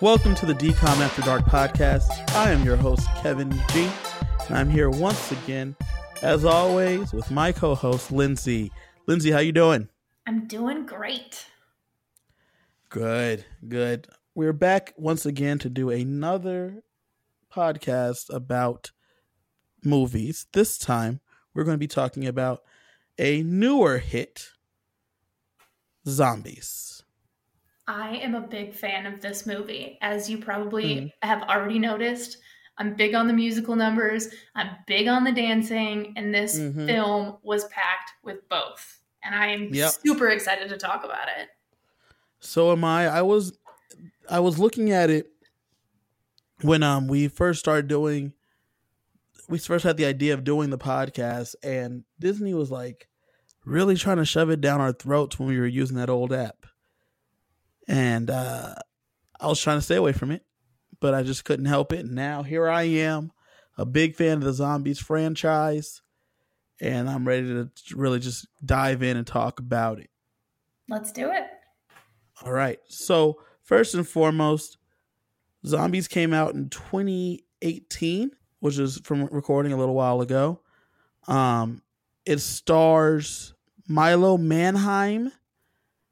Welcome to the DCOM After Dark podcast. I am your host, Kevin G, and I'm here once again, as always, with my co-host, Lindsay. Lindsay, how you doing? I'm doing great. Good, good. We're back once again to do another podcast about movies. This time, we're going to be talking about a newer hit, Zombies. I am a big fan of this movie. As you probably mm-hmm. have already noticed, I'm big on the musical numbers, I'm big on the dancing, and this mm-hmm. film was packed with both. And I am yep. super excited to talk about it. So am I. I was I was looking at it when um we first started doing we first had the idea of doing the podcast and Disney was like really trying to shove it down our throats when we were using that old app and uh, I was trying to stay away from it, but I just couldn't help it. And now here I am, a big fan of the Zombies franchise, and I'm ready to really just dive in and talk about it. Let's do it. All right. So, first and foremost, Zombies came out in 2018, which is from recording a little while ago. Um, it stars Milo Manheim,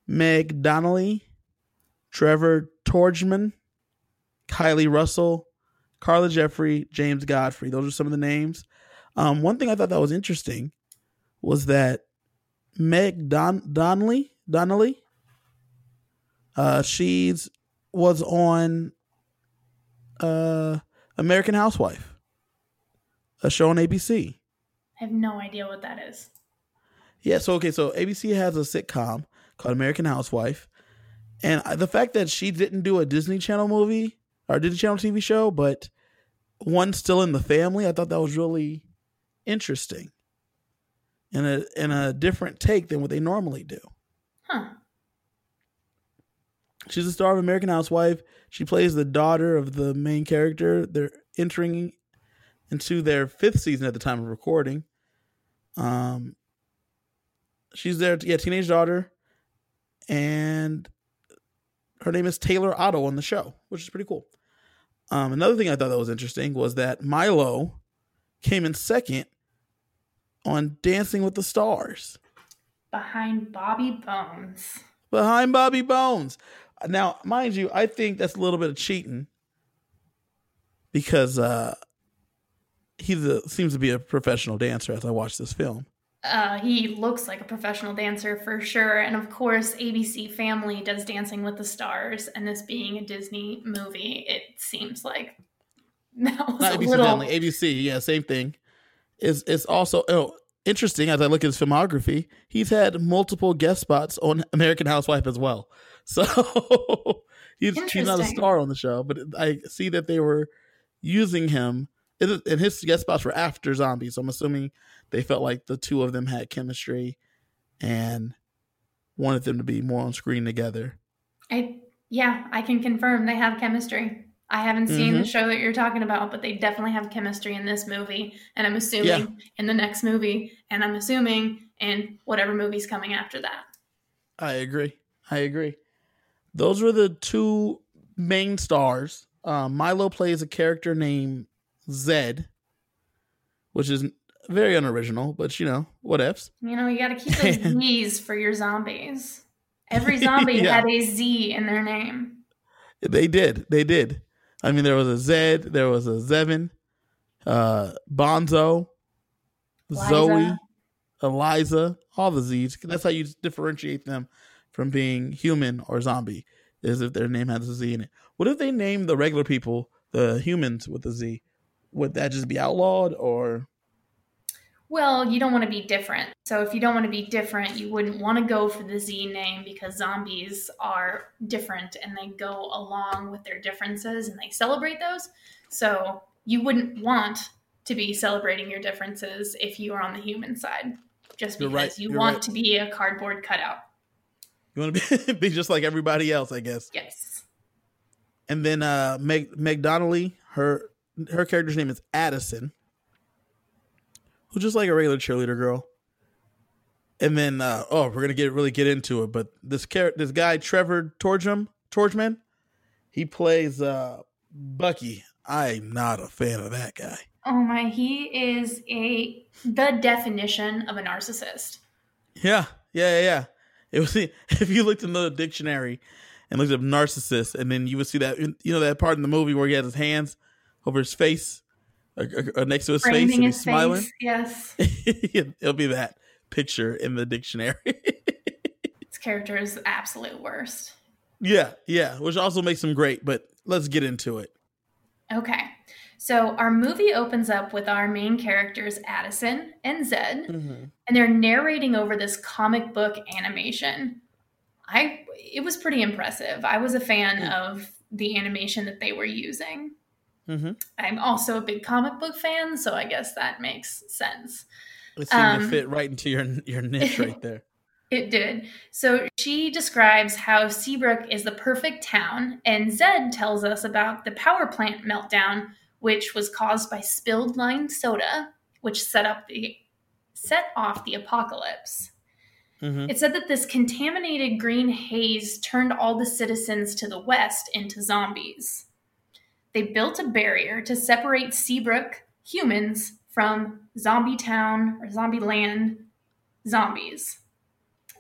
Meg Donnelly, Trevor Tordjman, Kylee Russell, Carla Jeffery, James Godfrey. Those are some of the names. Um, one thing I thought that was interesting was that Meg Don- Donnelly, Donnelly, uh, she's was on uh, American Housewife, a show on ABC. I have no idea what that is. Yeah, so okay, so ABC has a sitcom called American Housewife, and the fact that she didn't do a Disney Channel movie or Disney Channel TV show, but one still in the family, I thought that was really interesting. And a and a different take than what they normally do. Huh. She's a star of American Housewife. She plays the daughter of the main character. They're entering into their fifth season at the time of recording. Um, she's their yeah teenage daughter, and her name is Taylor Otto on the show, which is pretty cool. Um, another thing I thought that was interesting was that Milo came in second on Dancing with the Stars. Behind Bobby Bones. Behind Bobby Bones. Now, mind you, I think that's a little bit of cheating because uh, he seems to be a professional dancer as I watch this film. Uh, he looks like a professional dancer for sure. And of course, ABC Family does Dancing with the Stars. And this being a Disney movie, it seems like that was Not a ABC little... Family, ABC, yeah, same thing. Is it's also oh, interesting as I look at his filmography. He's had multiple guest spots on American Housewife as well. So he's, he's not a star on the show, but I see that they were using him and his guest spots were after zombies. So I'm assuming they felt like the two of them had chemistry and wanted them to be more on screen together. I yeah, I can confirm they have chemistry. I haven't seen mm-hmm. the show that you're talking about, but they definitely have chemistry in this movie, and I'm assuming yeah. in the next movie, and I'm assuming in whatever movie's coming after that. I agree. I agree. Those were the two main stars. Um, Milo plays a character named Zed, which is very unoriginal, but you know, what ifs. You know, you got to keep those Z's for your zombies. Every zombie yeah. had a Z in their name. They did. They did. I mean, there was a Zed, there was a Zevin, uh, Bonzo, Liza. Zoe, Eliza, all the Z's. That's how you differentiate them from being human or zombie, is if their name has a Z in it. What if they name the regular people the humans with a Z? would that just be outlawed or well, you don't want to be different. So if you don't want to be different, you wouldn't want to go for the Z name because zombies are different and they go along with their differences and they celebrate those. So you wouldn't want to be celebrating your differences if you are on the human side, just because right. you You're want right. to be a cardboard cutout. You want to be, be just like everybody else, I guess. Yes. And then uh Meg Meg Donnelly, her her character's name is Addison, who's just like a regular cheerleader girl. And then, uh, oh, we're gonna get really get into it, but this character, this guy Trevor Tordjman, Tordjman, He plays uh Bucky. I'm not a fan of that guy. Oh my, he is a the definition of a narcissist. Yeah, yeah, yeah. yeah. It was if you looked in the dictionary and looked up narcissist, and then you would see that you know that part in the movie where he has his hands over his face, or next to his Framing face, and he's smiling. face. Yes. It'll be that picture in the dictionary. This character is the absolute worst. yeah, yeah, which also makes him great. But let's get into it. Okay. So our movie opens up with our main characters, Addison and Zed, and they're narrating over this comic book animation. I it was pretty impressive. I was a fan Mm. of the animation that they were using. Mm-hmm. I'm also a big comic book fan, so I guess that makes sense. It seemed to Um, fit right into your your niche right there. It did. So she describes how Seabrook is the perfect town, and Zed tells us about the power plant meltdown, which was caused by spilled lime soda, which set up the set off the apocalypse. hmm It said that this contaminated green haze turned all the citizens to the west into zombies. They built a barrier to separate Seabrook humans from Zombie Town or Zombie Land zombies.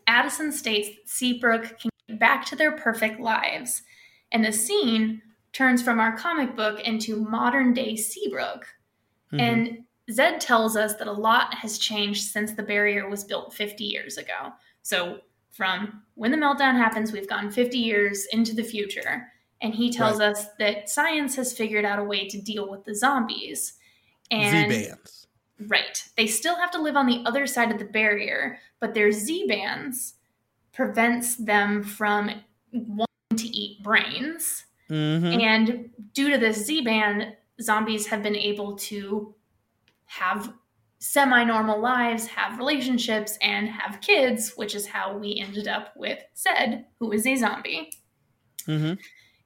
Addison states that Seabrook can get back to their perfect lives, and the scene turns from our comic book into modern day Seabrook. Mm-hmm. And Zed tells us that a lot has changed since the barrier was built 50 years ago. So, from when the meltdown happens, we've gone 50 years into the future. And he tells us that science has figured out a way to deal with the zombies. And Z bands. Right. They still have to live on the other side of the barrier, but their Z bands prevents them from wanting to eat brains. Mm-hmm. And due to this Z band, zombies have been able to have semi normal lives, have relationships, and have kids, which is how we ended up with Zed, who is a zombie. Mm-hmm.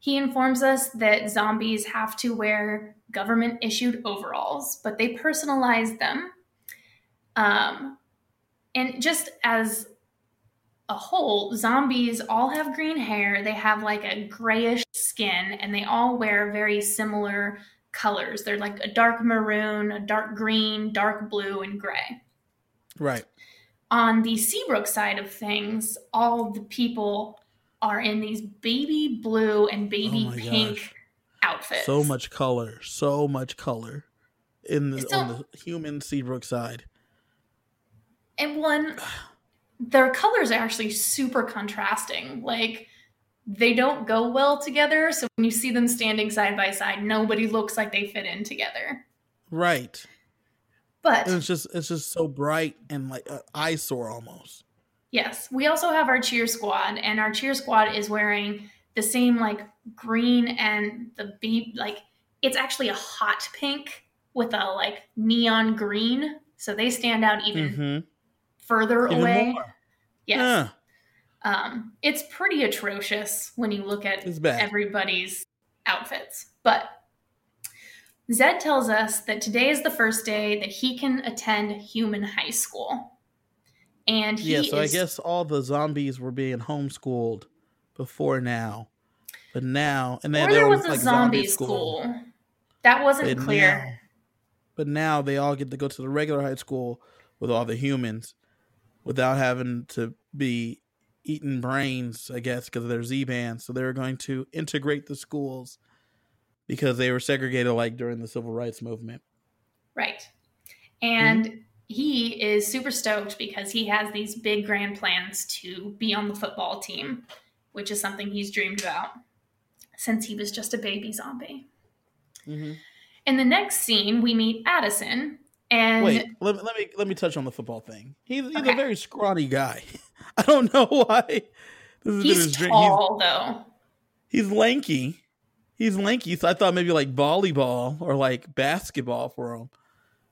He informs us that zombies have to wear government issued overalls, but they personalize them. Um, and just as a whole, zombies all have green hair, they have like a grayish skin, and they all wear very similar colors. They're like a dark maroon, a dark green, dark blue, and gray. Right. On the Seabrook side of things, all the people are in these baby blue and baby Oh pink gosh. outfits. So much color. So much color in the So- on the human Seabrook side. And one, their colors are actually super contrasting. Like, they don't go well together. So when you see them standing side by side, nobody looks like they fit in together. Right. But And it's just it's just so bright and like an eyesore almost. Yes, we also have our cheer squad, and our cheer squad is wearing the same like green and the be like it's actually a hot pink with a like neon green, so they stand out even Mm-hmm. further Even away. more. Yes, Yeah. um, it's pretty atrocious when you look at everybody's outfits, but. Zed tells us that today is the first day that he can attend human high school. And he yeah, so is I guess all the zombies were being homeschooled before now. But now and then there was a zombie school. That wasn't But clear. now- but now they all get to go to the regular high school with all the humans without having to be eating brains, I guess, because of their Z bands. So they're going to integrate the schools because they were segregated like during the civil rights movement. Right. And Mm-hmm. He is super stoked because he has these big grand plans to be on the football team, which is something he's dreamed about since he was just a baby zombie. Mm-hmm. In the next scene, we meet Addison and Wait, let me, let me let me touch on the football thing. He's, he's Okay. a very scrawny guy. I don't know why. He's his dream. tall though. He's, he's lanky. He's lanky, so I thought maybe like volleyball or like basketball for him.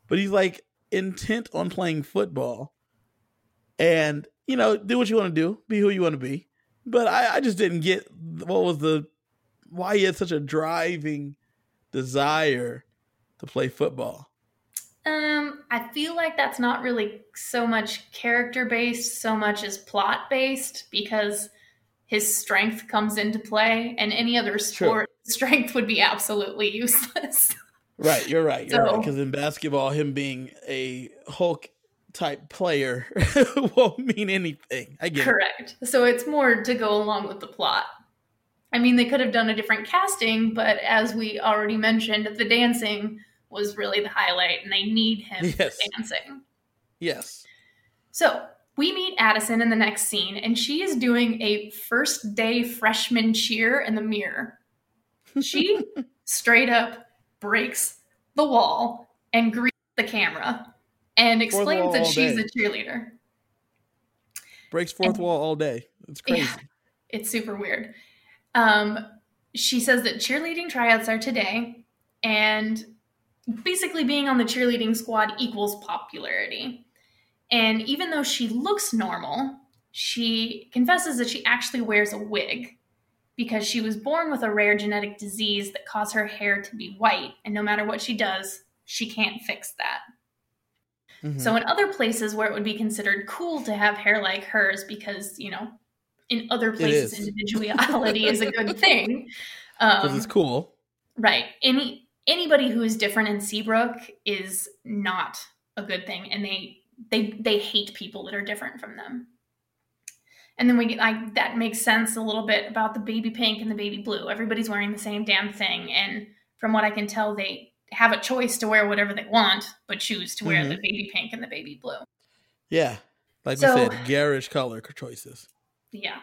But he's like intent on playing football. And, you know, do what you want to do, be who you want to be. But I, I just didn't get what was the why he had such a driving desire to play football. Um, I feel like that's not really so much character based, so much as plot based, because his strength comes into play, and any other sport, True. strength would be absolutely useless. Right, you're right. You're so, right. Because in basketball, him being a Hulk type player won't mean anything. I get correct. It. So it's more to go along with the plot. I mean, they could have done a different casting, but as we already mentioned, the dancing was really the highlight, and they need him yes. dancing. Yes. So we meet Addison in the next scene, and she is doing a first day freshman cheer in the mirror. She straight up breaks the wall and greets the camera and explains that she's day. a cheerleader. Breaks fourth and, wall all day. It's crazy. Yeah, it's super weird. Um, she says that cheerleading tryouts are today, and basically being on the cheerleading squad equals popularity. And even though she looks normal, she confesses that she actually wears a wig because she was born with a rare genetic disease that caused her hair to be white. And no matter what she does, she can't fix that. Mm-hmm. So, in other places where it would be considered cool to have hair like hers, because, you know, in other places, individuality is a good thing. Because um, it's cool. Right. Any anybody who is different in Seabrook is not a good thing, and they they they hate people that are different from them. And then we get like that makes sense a little bit about the baby pink and the baby blue. Everybody's wearing the same damn thing, and from what I can tell, they have a choice to wear whatever they want, but choose to wear mm-hmm. the baby pink and the baby blue. Yeah, like so, we said, garish color choices. Yeah,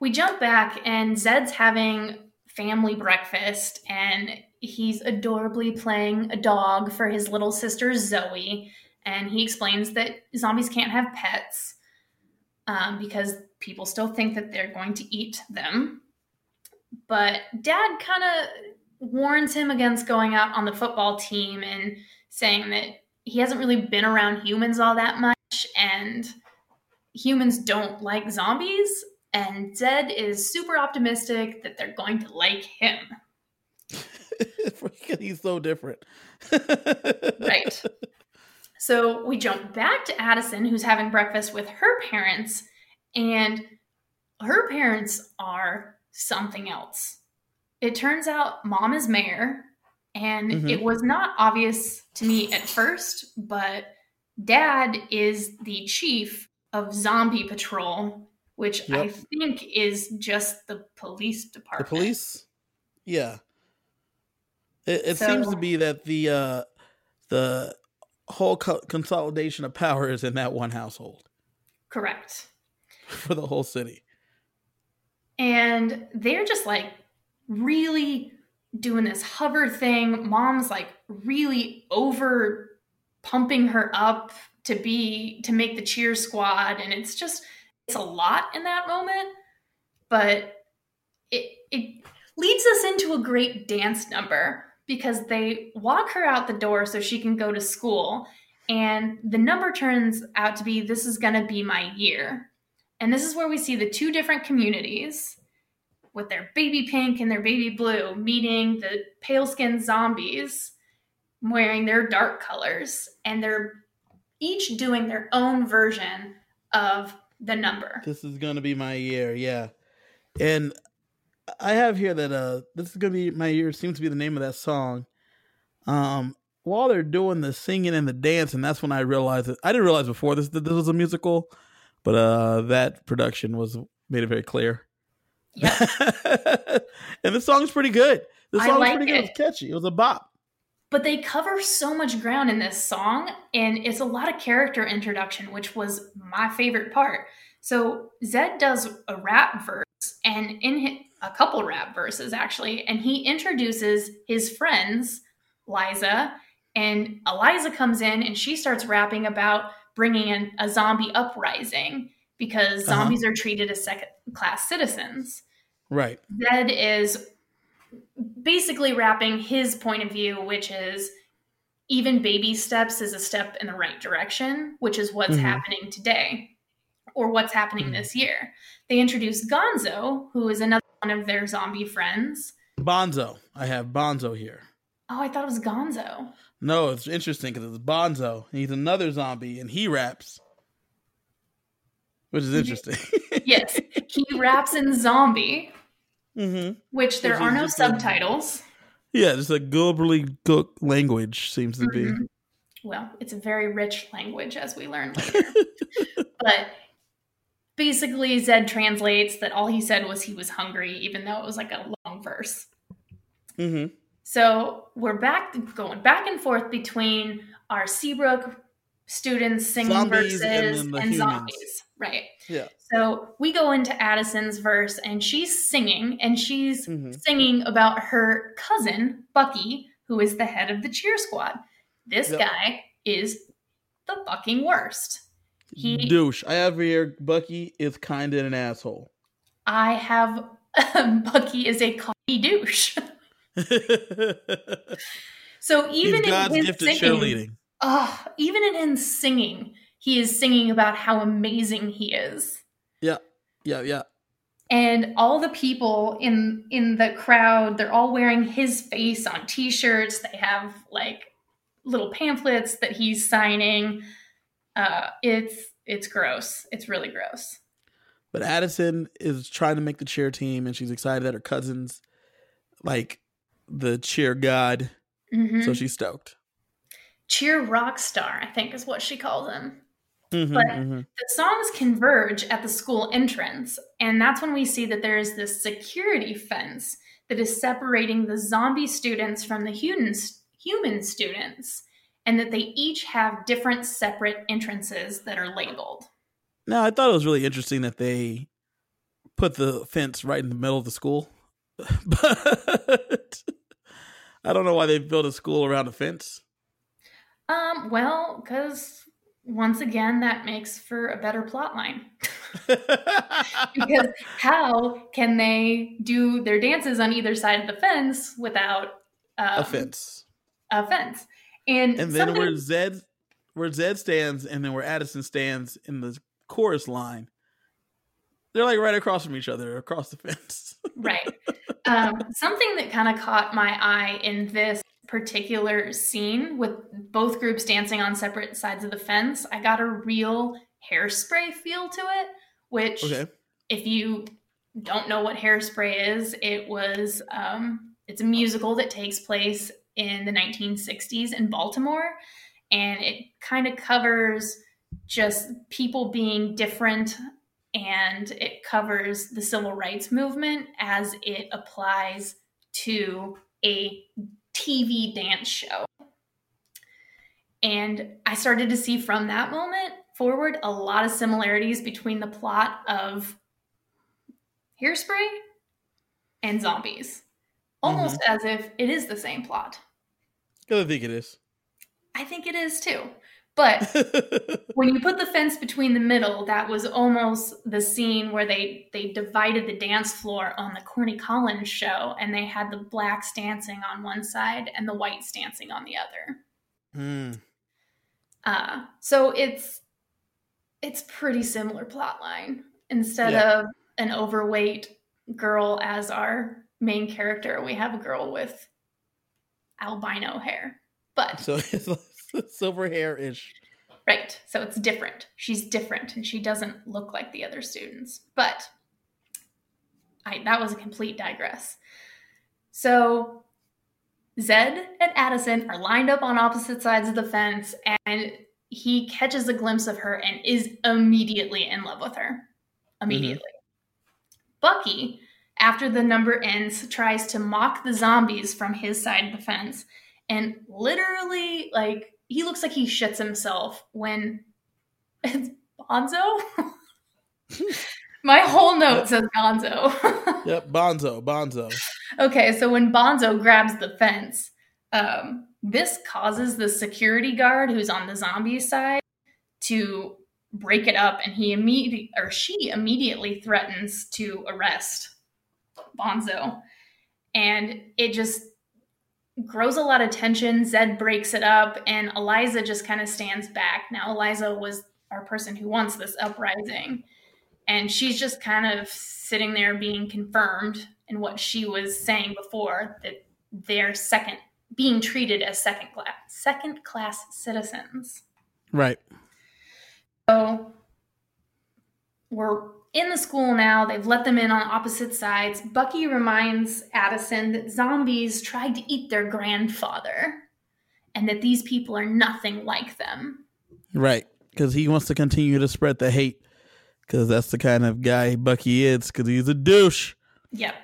we jump back, and Zed's having family breakfast, and he's adorably playing a dog for his little sister Zoe and he explains that zombies can't have pets um, because people still think that they're going to eat them. But dad kind of warns him against going out on the football team and saying that he hasn't really been around humans all that much and humans don't like zombies. And Zed is super optimistic that they're going to like him. He's so different. right. So we jump back to Addison, who's having breakfast with her parents, and her parents are something else. It turns out mom is mayor, and mm-hmm. it was not obvious to me at first, but dad is the chief of Zombie Patrol, which yep. I think is just the police department. The police? Yeah. It, it so, seems to be that the uh, the whole co- consolidation of power is in that one household. Correct. For the whole city. And they're just like really doing this hover thing. Mom's like really over pumping her up to be to make the cheer squad and it's just it's a lot in that moment but it it leads us into a great dance number because they walk her out the door so she can go to school. And the number turns out to be this is going to be my year. And this is where we see the two different communities with their baby pink and their baby blue meeting the pale skinned zombies wearing their dark colors. And they're each doing their own version of the number. This is going to be my year. Yeah. And I have here that uh this is gonna be my year seems to be the name of that song. Um while they're doing the singing and the dancing, that's when I realized it. I didn't realize before this that this was a musical, but uh that production was made it very clear. Yeah. and the song's pretty good. The song's like pretty good. It. It was catchy. It was a bop. But they cover so much ground in this song, and it's a lot of character introduction, which was my favorite part. So Zed does a rap verse, and in his, a couple rap verses actually, and he introduces his friends, Liza, and Eliza comes in and she starts rapping about bringing in a zombie uprising because uh-huh. zombies are treated as second class citizens. Right. Zed is basically rapping his point of view, which is even baby steps is a step in the right direction, which is what's mm-hmm. happening today or what's happening mm-hmm. this year. They introduce Gonzo, who is another one of their zombie friends. Bonzo. I have Bonzo here. Oh, I thought it was Gonzo. No, it's interesting because it's Bonzo. He's another zombie and he raps, which is interesting. yes, he raps in zombie, Mm-hmm. which there Which are no a- subtitles. Yeah, just a gobbledygook language seems to be. Mhm. Well, it's a very rich language, as we learn later. but basically, Zed translates that all he said was he was hungry, even though it was like a long verse. Mm-hmm. So we're back going back and forth between our Seabrook students singing Zombies verses and and, zombies. Right. Yeah. So we go into Addison's verse and she's singing and she's Mhm. singing about her cousin, Bucky, who is the head of the cheer squad. This Yep. guy is the fucking worst. He Douche. I have here Bucky is kind of an asshole. I have um, Bucky is a cocky douche. So even He's God's in his singing. Oh, even in his singing, he is singing about how amazing he is. Yeah, yeah, yeah. And all the people in in the crowd, they're all wearing his face on t-shirts. They have like little pamphlets that he's signing. Uh, it's it's gross. It's really gross. But Addison is trying to make the cheer team, and she's excited that her cousin's like the cheer god, Mhm. so she's stoked. Cheer rock star, I think, is what she calls him. Mhm, But- mhm. The songs converge at the school entrance, and that's when we see that there is this security fence that is separating the zombie students from the human, human students, and that they each have different separate entrances that are labeled. Now, I thought it was really interesting that they put the fence right in the middle of the school, but I don't know why they built a school around a fence. Um, well, because once again, that makes for a better plot line. because how can they do their dances on either side of the fence without um, a fence. A fence. And, And then something- where Zed where Zed stands and then where Addison stands in the chorus line, they're like right across from each other, across the fence. right. Um, something that kind of caught my eye in this particular scene with both groups dancing on separate sides of the fence, I got a real hairspray feel to it, which okay. if you don't know what hairspray is, it was um, it's a musical that takes place in the 1960s in Baltimore, and it kind of covers just people being different, and it covers the civil rights movement as it applies to a TV dance show. And I started to see from that moment forward a lot of similarities between the plot of Hairspray and Zombies. Almost mm-hmm. as if it is the same plot. I think it is. I think it is too. But when you put the fence between the middle, that was almost the scene where they they divided the dance floor on the Corny Collins show, and they had the blacks dancing on one side and the whites dancing on the other. Hmm. Uh, so it's it's pretty similar plot line. Instead Yeah. of an overweight girl as our main character, we have a girl with albino hair. But So it's silver hair ish. Right. So it's different. She's different and she doesn't look like the other students. But I that was a complete digress. So Zed and Addison are lined up on opposite sides of the fence and he catches a glimpse of her and is immediately in love with her. Mm-hmm. Immediately. Bucky, after the number ends, tries to mock the zombies from his side of the fence and literally like he looks like he shits himself when it's Bonzo. My whole note says Bonzo. Yep, Bonzo, Bonzo. okay, so when Bonzo grabs the fence, um, this causes the security guard who's on the zombie side to break it up, and he immediately or she immediately threatens to arrest Bonzo, and it just grows a lot of tension. Zed breaks it up, and Eliza just kind of stands back. Now, Eliza was our person who wants this uprising, and she's just kind of sitting there being confirmed in what she was saying before that they're second being treated as second class second class citizens. Right. So we're in the school now. They've let them in on opposite sides. Bucky reminds Addison that zombies tried to eat their grandfather and that these people are nothing like them. Right. Because he wants to continue to spread the hate. Because that's the kind of guy Bucky is. Because he's a douche. Yep.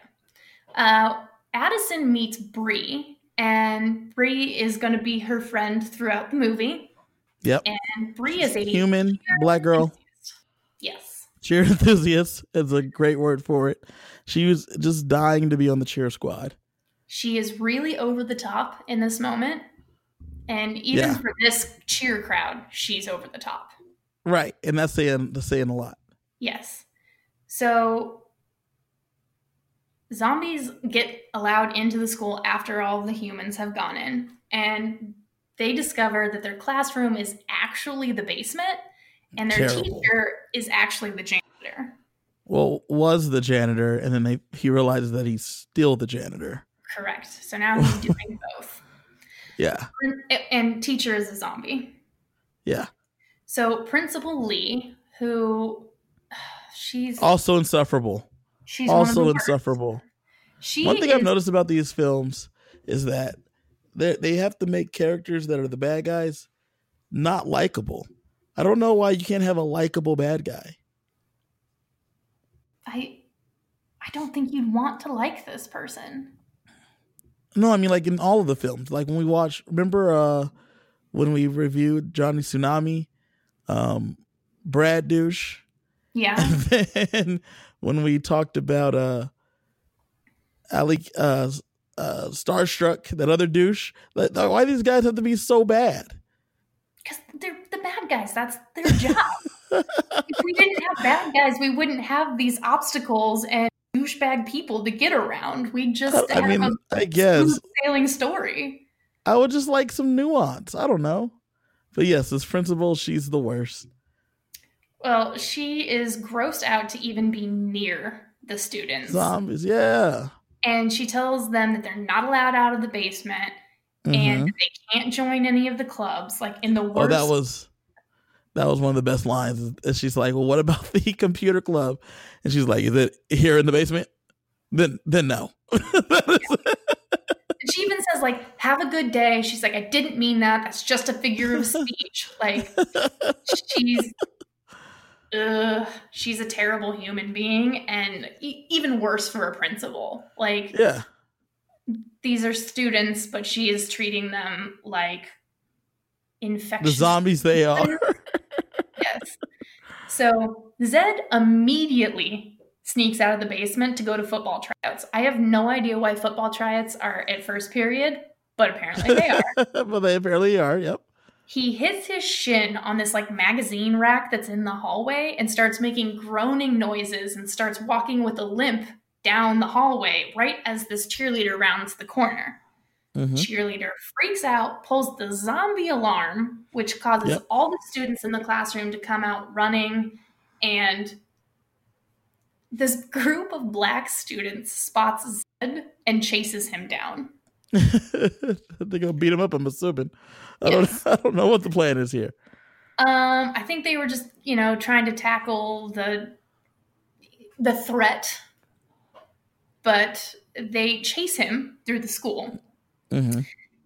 Uh, Addison meets Bree, and Bree is going to be her friend throughout the movie. Yep. And Bree is a human black girl. Cheer enthusiast is a great word for it. She was just dying to be on the cheer squad. She is really over the top in this moment. And even yeah. for this cheer crowd, she's over the top. Right. And that's saying that's saying a lot. Yes. So zombies get allowed into the school after all the humans have gone in. And they discover that their classroom is actually the basement and their Terrible. teacher is actually the janitor. Well, was the janitor, and then they he realizes that he's still the janitor. Correct. So now he's doing both. Yeah. And, and teacher is a zombie. Yeah. So Principal Lee, who she's also insufferable. She's also insufferable. She One thing is, I've noticed about these films is that they they have to make characters that are the bad guys not likable. I don't know why you can't have a likable bad guy. I I don't think you'd want to like this person. No, I mean like in all of the films. Like when we watch remember uh when we reviewed Johnny Tsunami, um Brad Douche. Yeah. And then when we talked about uh Ali uh uh Starstruck, that other douche, like, why these guys have to be so bad? Because they're the bad guys. That's their job. if we didn't have bad guys, we wouldn't have these obstacles and douchebag people to get around. We just I, I mean, I guess sailing story. I would just like some nuance. I don't know. But yes, as principal, she's the worst. Well, she is grossed out to even be near the students. Zombies, yeah. And she tells them that they're not allowed out of the basement mm-hmm. and they can't join any of the clubs. Like in the worst. Oh, that was that was one of the best lines. And she's like, "Well, what about the computer club?" And she's like, "Is it here in the basement?" Then, then no. she even says like, "Have a good day." She's like, "I didn't mean that. That's just a figure of speech." Like, she's ugh, she's a terrible human being and e- even worse for a principal. Like, yeah, these are students, but she is treating them like infectious. The zombies they are. yes. So Zed immediately sneaks out of the basement to go to football tryouts. I have no idea why football tryouts are at first period, but apparently they are. well, they apparently are. Yep he hits his shin on this like magazine rack that's in the hallway and starts making groaning noises and starts walking with a limp down the hallway right as this cheerleader rounds the corner. Mm-hmm. Cheerleader freaks out, pulls the zombie alarm, which causes yep. all the students in the classroom to come out running. And this group of black students spots Zed and chases him down. They're gonna beat him up. I'm assuming. I yes. don't. I don't know what the plan is here. Um, I think they were just, you know, trying to tackle the the threat, but they chase him through the school. Mm-hmm.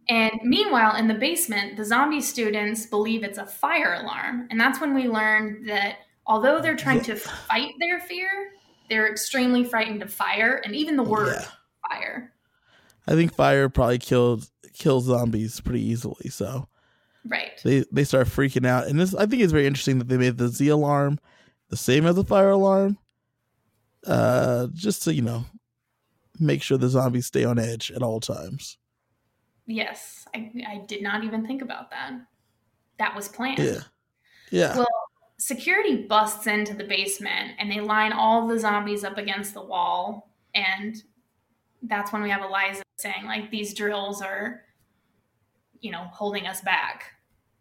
And meanwhile, in the basement, the zombie students believe it's a fire alarm, and that's when we learn that although they're trying to fight their fear, they're extremely frightened of fire and even the word yeah. fire. I think fire probably killed kills zombies pretty easily. So right, they they start freaking out, and this I think it's very interesting that they made the Z alarm the same as the fire alarm, uh, just to you know make sure the zombies stay on edge at all times. Yes, I I did not even think about that. That was planned. Yeah, yeah. Well, security busts into the basement and they line all the zombies up against the wall and that's when we have Eliza saying like these drills are, you know, holding us back.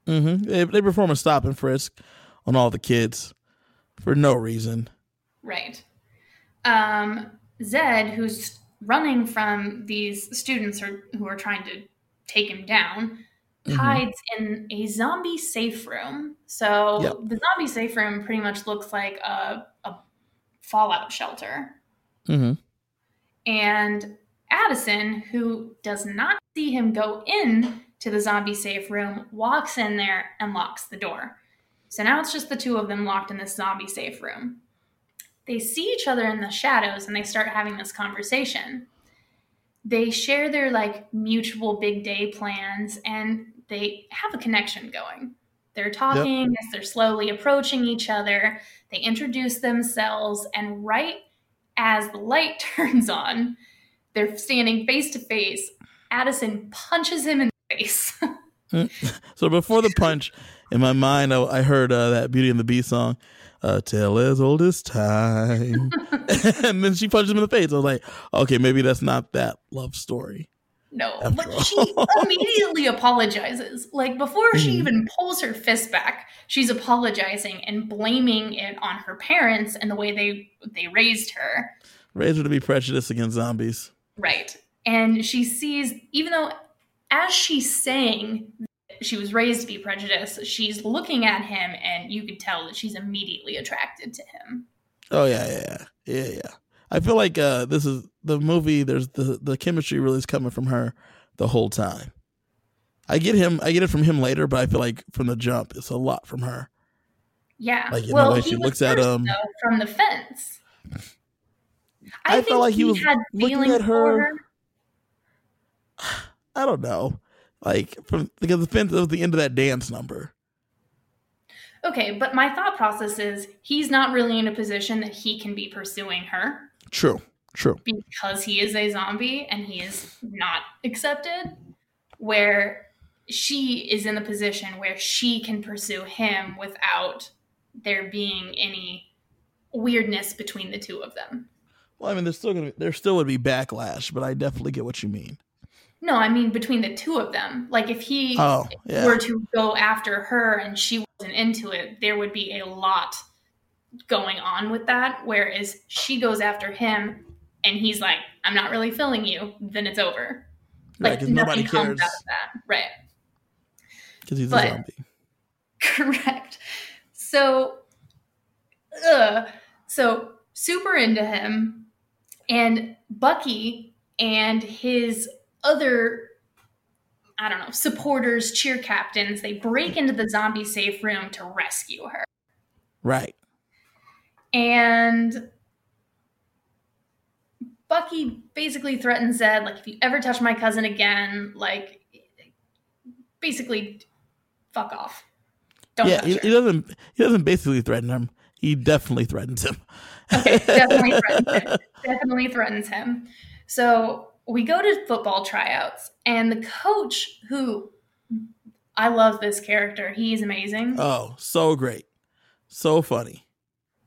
Mm-hmm. They, they perform a stop and frisk on all the kids for no reason. Right. Um, Zed, who's running from these students who are, trying to take him down, mm-hmm. hides in a zombie safe room. So yep. the zombie safe room pretty much looks like a, a fallout shelter. Mm-hmm. And Addison, who does not see him go in to the zombie safe room, walks in there and locks the door. So now it's just the two of them locked in this zombie safe room. They see each other in the shadows and they start having this conversation. They share their like mutual big day plans and they have a connection going. They're talking yep. as they're slowly approaching each other. They introduce themselves, and right as the light turns on, they're standing face to face. Addison punches him in the face. so before the punch, in my mind, I, I heard uh, that Beauty and the Beast song, "A Tale as Old as Time," and then she punches him in the face. I was like, okay, maybe that's not that love story. No, but she immediately apologizes. Like before mm-hmm. she even pulls her fist back, she's apologizing and blaming it on her parents and the way they they raised her. Raised her to be prejudiced against zombies. Right. And she sees even though as she's saying she was raised to be prejudiced, she's looking at him and you can tell that she's immediately attracted to him. Oh yeah, yeah. Yeah, yeah. I feel like uh, this is the movie. There's the the chemistry really is coming from her the whole time. I get him. I get it from him later, but I feel like from the jump, it's a lot from her. Yeah. Like well, know, she looks at him though, from the fence. I, I felt like he, he was looking at her. her. I don't know, like from because the fence was the end of that dance number. Okay, but my thought process is he's not really in a position that he can be pursuing her. True. True. Because he is a zombie and he is not accepted, where she is in the position where she can pursue him without there being any weirdness between the two of them. Well, I mean, there's still gonna be, there still would be backlash, but I definitely get what you mean. No, I mean between the two of them. Like if he oh, yeah. were to go after her and she wasn't into it, there would be a lot going on with that. Whereas she goes after him and he's like, I'm not really feeling you, then it's over. Like right, nobody cares. out of that. Right. Because he's but, a zombie. Correct. So uh, so super into him and Bucky and his other I don't know, supporters, cheer captains, they break into the zombie safe room to rescue her. Right. And Bucky basically threatens Zed, like, if you ever touch my cousin again, like, basically, fuck off. Don't yeah, he, he, doesn't. He doesn't basically threaten him. He definitely threatens him. okay, definitely threatens him. Definitely threatens him. So we go to football tryouts, and the coach, who I love this character, he's amazing. Oh, so great, so funny.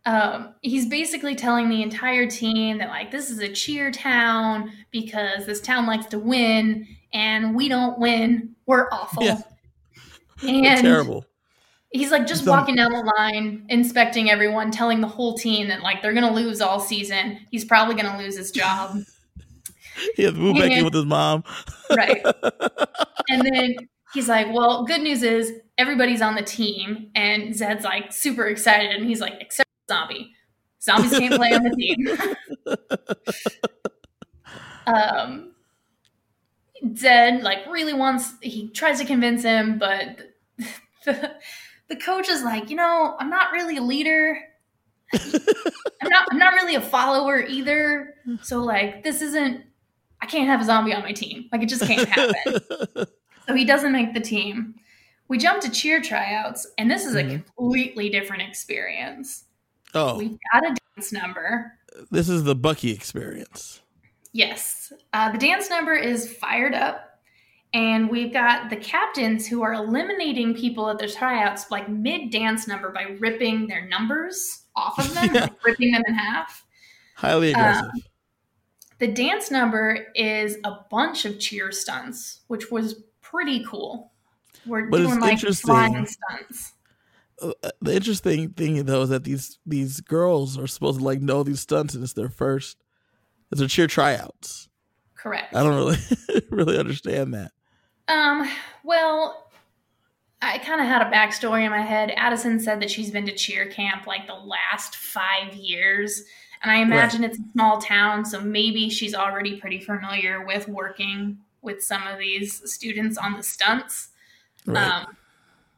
Um, he's basically telling the entire team that like this is a cheer town because this town likes to win and we don't win. We're awful. Yeah. and we're terrible. he's like just walking down the line inspecting everyone telling the whole team that like they're gonna lose all season. He's probably gonna lose his job he has to move back in with his mom right and then he's like well good news is everybody's on the team and zed's like super excited and he's like except zombie. Zombies can't play on the team. um, Zed like really wants. He tries to convince him, but the the coach is like, you know, I'm not really a leader. I'm not. I'm not really a follower either. So like, this isn't. I can't have a zombie on my team. Like, it just can't happen. so he doesn't make the team. We jump to cheer tryouts, and this is a mm-hmm. completely different experience. Oh. We've got a dance number. This is the Bucky experience. Yes. Uh, the dance number is fired up. And we've got the captains who are eliminating people at their tryouts like mid dance number by ripping their numbers off of them, yeah. like ripping them in half. Highly aggressive. Um, the dance number is a bunch of cheer stunts, which was pretty cool. We're but doing like flying stunts uh, the interesting thing though is that these these girls are supposed to like know these stunts and it's their first it's their cheer tryouts correct i don't really really understand that um well I kind of had a backstory in my head. Addison said that she's been to cheer camp like the last five years. And I imagine right. it's a small town, so maybe she's already pretty familiar with working with some of these students on the stunts. Right. Um,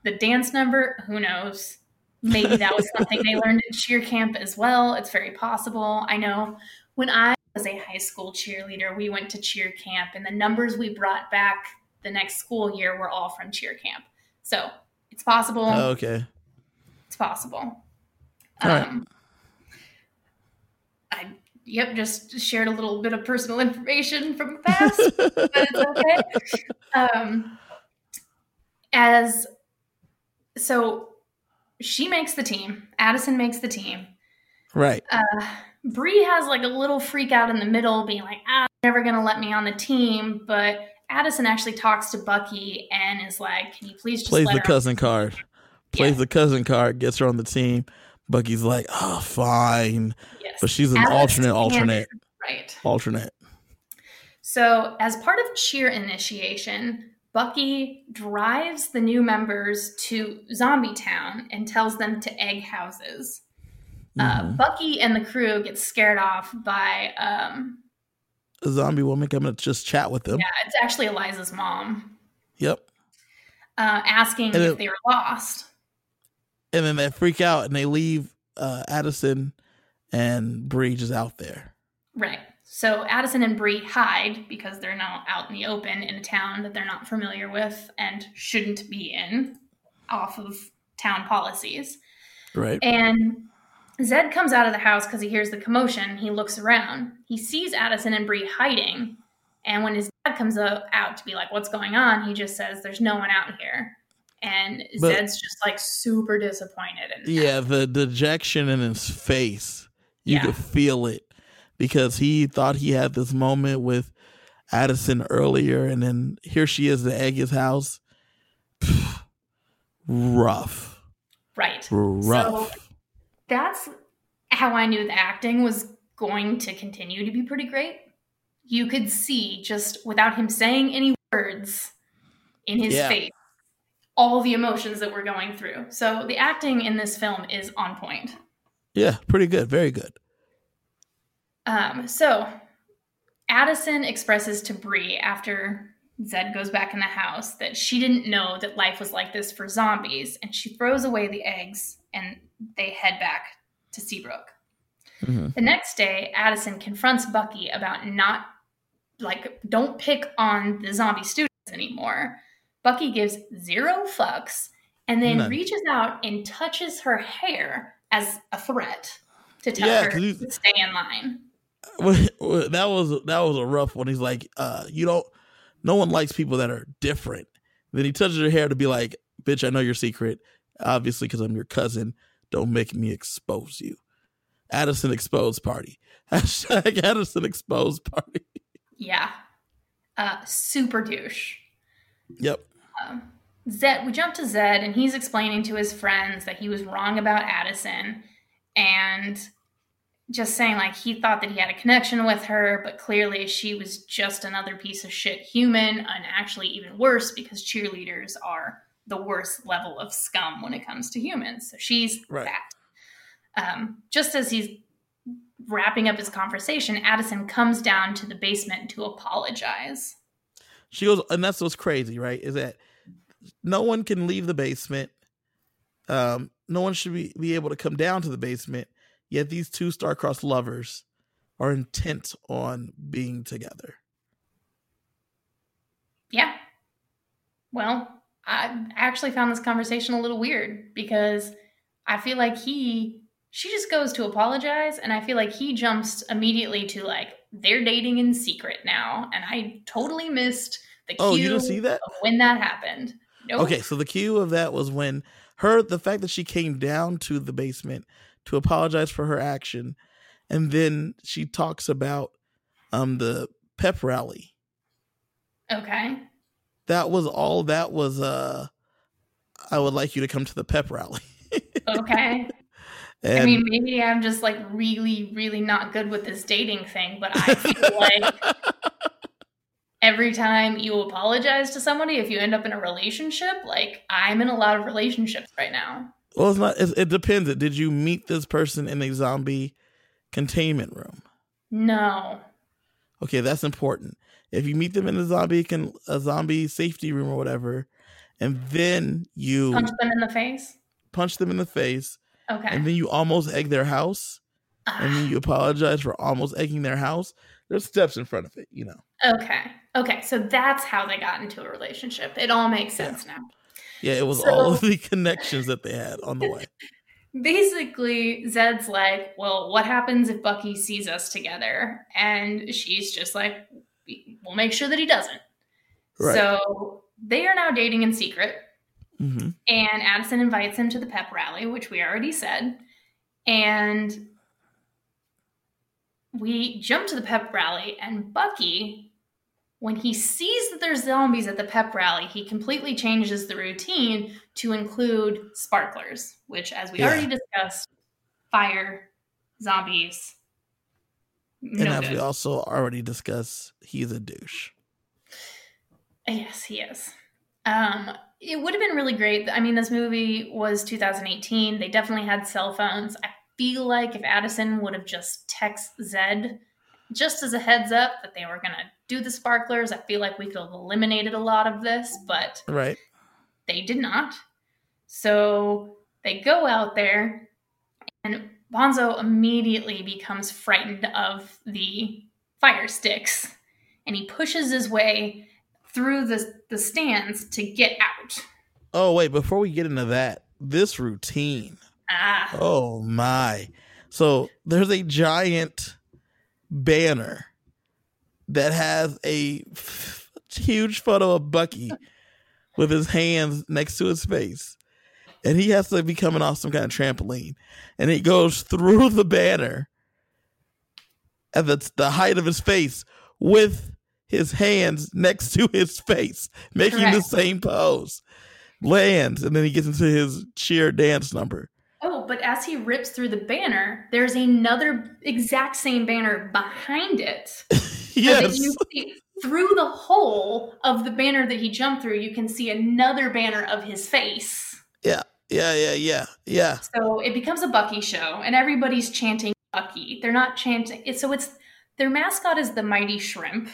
the dance number, who knows? Maybe that was something they learned at cheer camp as well. It's very possible. I know when I was a high school cheerleader, we went to cheer camp, and the numbers we brought back the next school year were all from cheer camp. So it's possible. Oh, okay. It's possible. All um, right. Yep, just shared a little bit of personal information from the past, but it's okay. Um, as so, she makes the team. Addison makes the team. Right. Uh, Bree has like a little freak out in the middle, being like, "Ah, never gonna let me on the team." But Addison actually talks to Bucky and is like, "Can you please just plays the cousin card? Plays yeah. the cousin card, gets her on the team. Bucky's like, "Oh, fine," yes. but she's an Alex alternate, alternate, right? Alternate. So, as part of cheer initiation, Bucky drives the new members to Zombie Town and tells them to egg houses. Uh, mm-hmm. Bucky and the crew get scared off by um, a zombie woman coming to just chat with them. Yeah, it's actually Eliza's mom. Yep. Uh, asking if they were lost. And then they freak out and they leave uh, Addison and Bree just out there. Right. So Addison and Bree hide because they're now out in the open in a town that they're not familiar with and shouldn't be in off of town policies. Right. And Zed comes out of the house because he hears the commotion. He looks around. He sees Addison and Bree hiding. And when his dad comes out to be like, what's going on? He just says, there's no one out here. And but, Zed's just like super disappointed. And Yeah, the dejection in his face, you yeah. could feel it because he thought he had this moment with Addison earlier. And then here she is egg his house. rough. Right. Rough. So, that's how I knew the acting was going to continue to be pretty great. You could see just without him saying any words in his yeah. face all the emotions that we're going through. So the acting in this film is on point. Yeah, pretty good, very good. Um, so Addison expresses to Bree after Zed goes back in the house that she didn't know that life was like this for zombies, and she throws away the eggs and they head back to Seabrook. Mm-hmm. The next day, Addison confronts Bucky about not, like, don't pick on the zombie students anymore. Bucky gives zero fucks and then None. reaches out and touches her hair as a threat to tell yeah, her to stay in line. That was that was a rough one. He's like, uh, you don't. No one likes people that are different. Then he touches her hair to be like, "Bitch, I know your secret. Obviously, because I'm your cousin. Don't make me expose you. Addison exposed party. Hashtag Addison exposed party. Yeah. Uh, super douche. Yep. Um, Zed, we jump to Zed, and he's explaining to his friends that he was wrong about Addison and just saying like he thought that he had a connection with her, but clearly she was just another piece of shit human, and actually even worse because cheerleaders are the worst level of scum when it comes to humans. So she's right. that. Um, just as he's wrapping up his conversation, Addison comes down to the basement to apologize. She goes, and that's what's crazy, right? Is that no one can leave the basement. Um, no one should be, be able to come down to the basement. Yet these two star-crossed lovers are intent on being together. Yeah. Well, I actually found this conversation a little weird because I feel like he she just goes to apologize and I feel like he jumps immediately to like they're dating in secret now and I totally missed the cue oh, you didn't see that? when that happened. Nope. Okay, so the cue of that was when her the fact that she came down to the basement to apologize for her action and then she talks about um the pep rally. Okay that was all that was uh I would like you to come to the pep rally. okay. And, I mean, maybe I'm just like really, really not good with this dating thing, but I feel like every time you apologize to somebody, if you end up in a relationship, like I'm in a lot of relationships right now. Well, it's not. It, it depends. Did you meet this person in a zombie containment room? No. Okay, that's important. If you meet them in a zombie can a zombie safety room or whatever, and then you punch them in the face, punch them in the face, okay, and then you almost egg their house, and then you apologize for almost egging their house. There's steps in front of it, you know. Okay, okay, so that's how they got into a relationship. It all makes sense yeah. now. Yeah, it was so, all of the connections that they had on the way. Basically, Zed's like, Well, what happens if Bucky sees us together? And she's just like, We'll make sure that he doesn't. Right. So they are now dating in secret. Mm-hmm. And Addison invites him to the pep rally, which we already said. And we jump to the pep rally, and Bucky when he sees that there's zombies at the pep rally, he completely changes the routine to include sparklers, which, as we yeah. already discussed, fire, zombies. No and as good. we also already discussed, he's a douche. Yes, he is. Um, it would have been really great. I mean, this movie was 2018. They definitely had cell phones. I feel like if Addison would have just text Zed just as a heads up that they were going to do the sparklers. I feel like we could have eliminated a lot of this, but right. they did not. So they go out there, and Bonzo immediately becomes frightened of the fire sticks, and he pushes his way through the, the stands to get out. Oh, wait, before we get into that, this routine. Ah. Oh, my. So there's a giant banner that has a f- huge photo of Bucky with his hands next to his face. And he has to be coming off some kind of trampoline. And he goes through the banner at the, the height of his face with his hands next to his face, making Correct. the same pose. Lands, and then he gets into his cheer dance number. Oh, but as he rips through the banner, there's another exact same banner behind it. yes. So see, through the hole of the banner that he jumped through, you can see another banner of his face. Yeah, yeah, yeah, yeah, yeah. So it becomes a Bucky show, and everybody's chanting Bucky. They're not chanting. It, so it's their mascot is the Mighty Shrimp,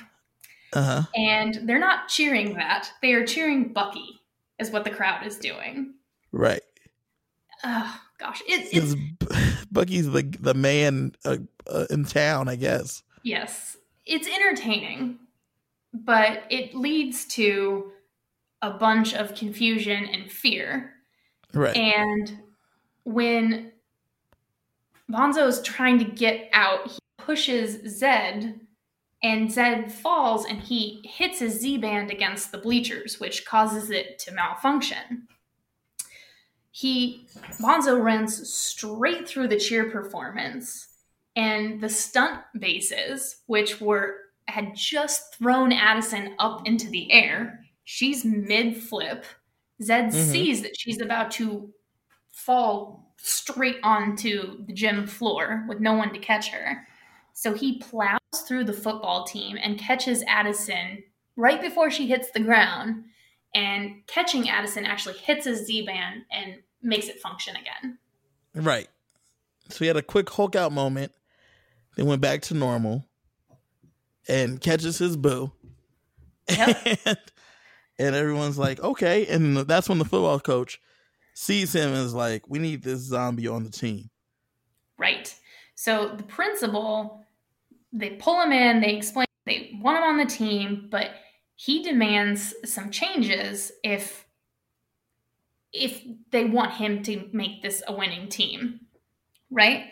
uh-huh. and they're not cheering that. They are cheering Bucky, is what the crowd is doing. Right. Oh gosh, it's, it's Bucky's the the man uh, uh, in town, I guess. Yes, it's entertaining, but it leads to a bunch of confusion and fear. Right. And when Bonzo is trying to get out, he pushes Zed, and Zed falls and he hits his Z band against the bleachers, which causes it to malfunction he Bonzo runs straight through the cheer performance and the stunt bases, which were had just thrown Addison up into the air. She's mid flip. Zed mm-hmm. sees that she's about to fall straight onto the gym floor with no one to catch her. So he plows through the football team and catches Addison right before she hits the ground. And catching Addison actually hits his Z band and makes it function again. Right. So he had a quick Hulk out moment, then went back to normal, and catches his boo. Yep. and, and everyone's like, okay. And that's when the football coach sees him and is like, we need this zombie on the team. Right. So the principal, they pull him in, they explain they want him on the team, but he demands some changes if if they want him to make this a winning team, right?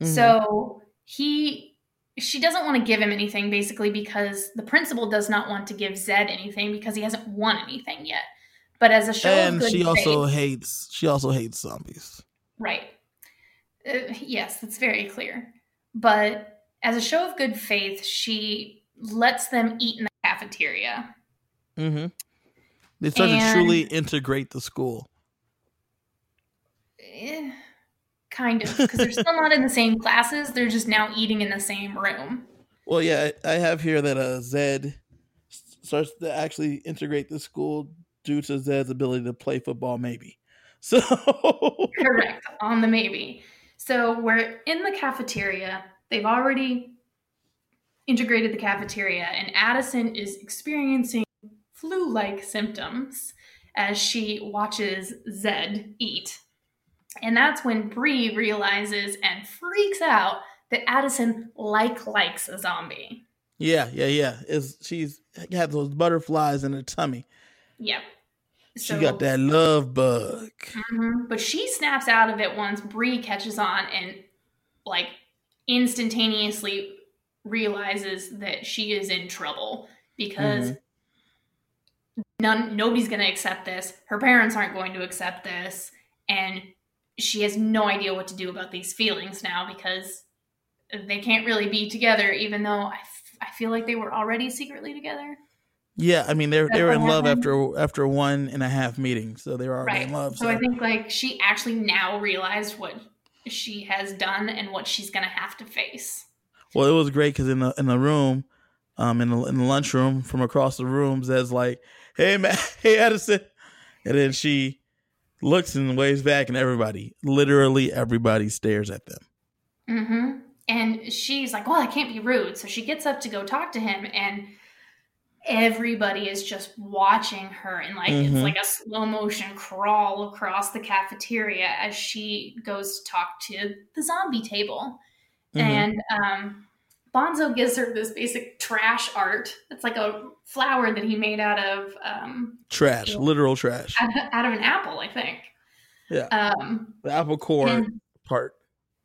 Mm-hmm. So he she doesn't want to give him anything basically because the principal does not want to give Zed anything because he hasn't won anything yet. But as a show, and she also hates she also hates zombies. Right. Uh, yes, that's very clear. But as a show of good faith, she lets them eat in cafeteria. Mm-hmm. They and, to truly integrate the school eh, kind of, because they're still not in the same classes. They're just now eating in the same room. Well, yeah, I have here that uh, Zed starts to actually integrate the school due to Zed's ability to play football, maybe. So correct on the maybe. So we're in the cafeteria. They've already integrated the cafeteria, and Addison is experiencing flu like symptoms as she watches Zed eat. And that's when Bree realizes and freaks out that Addison like likes a zombie. Yeah, yeah, yeah. Is she's got those butterflies in her tummy. Yep. So, she got that love bug. Mm-hmm. But she snaps out of it once Bree catches on and like instantaneously realizes that she is in trouble because mm-hmm. none nobody's going to accept this. Her parents aren't going to accept this and she has no idea what to do about these feelings now because they can't really be together even though I, f- I feel like they were already secretly together. Yeah, I mean they're they were in love after after one and a half meetings, so they were already right. in love. So. so I think like she actually now realized what she has done and what she's gonna have to face. Well, it was great because in the in the room, um, in the in the lunchroom from across the room, Zed's like, "Hey man, hey Addison," and then she looks and waves back, and everybody, literally everybody, stares at them. Mm-hmm. And she's like, "Well, I can't be rude," so she gets up to go talk to him, and everybody is just watching her and like mm-hmm. it's like a slow motion crawl across the cafeteria as she goes to talk to the zombie table mm-hmm. and um bonzo gives her this basic trash art it's like a flower that he made out of um trash you know, literal trash out of, out of, an apple i think yeah um the apple core and, part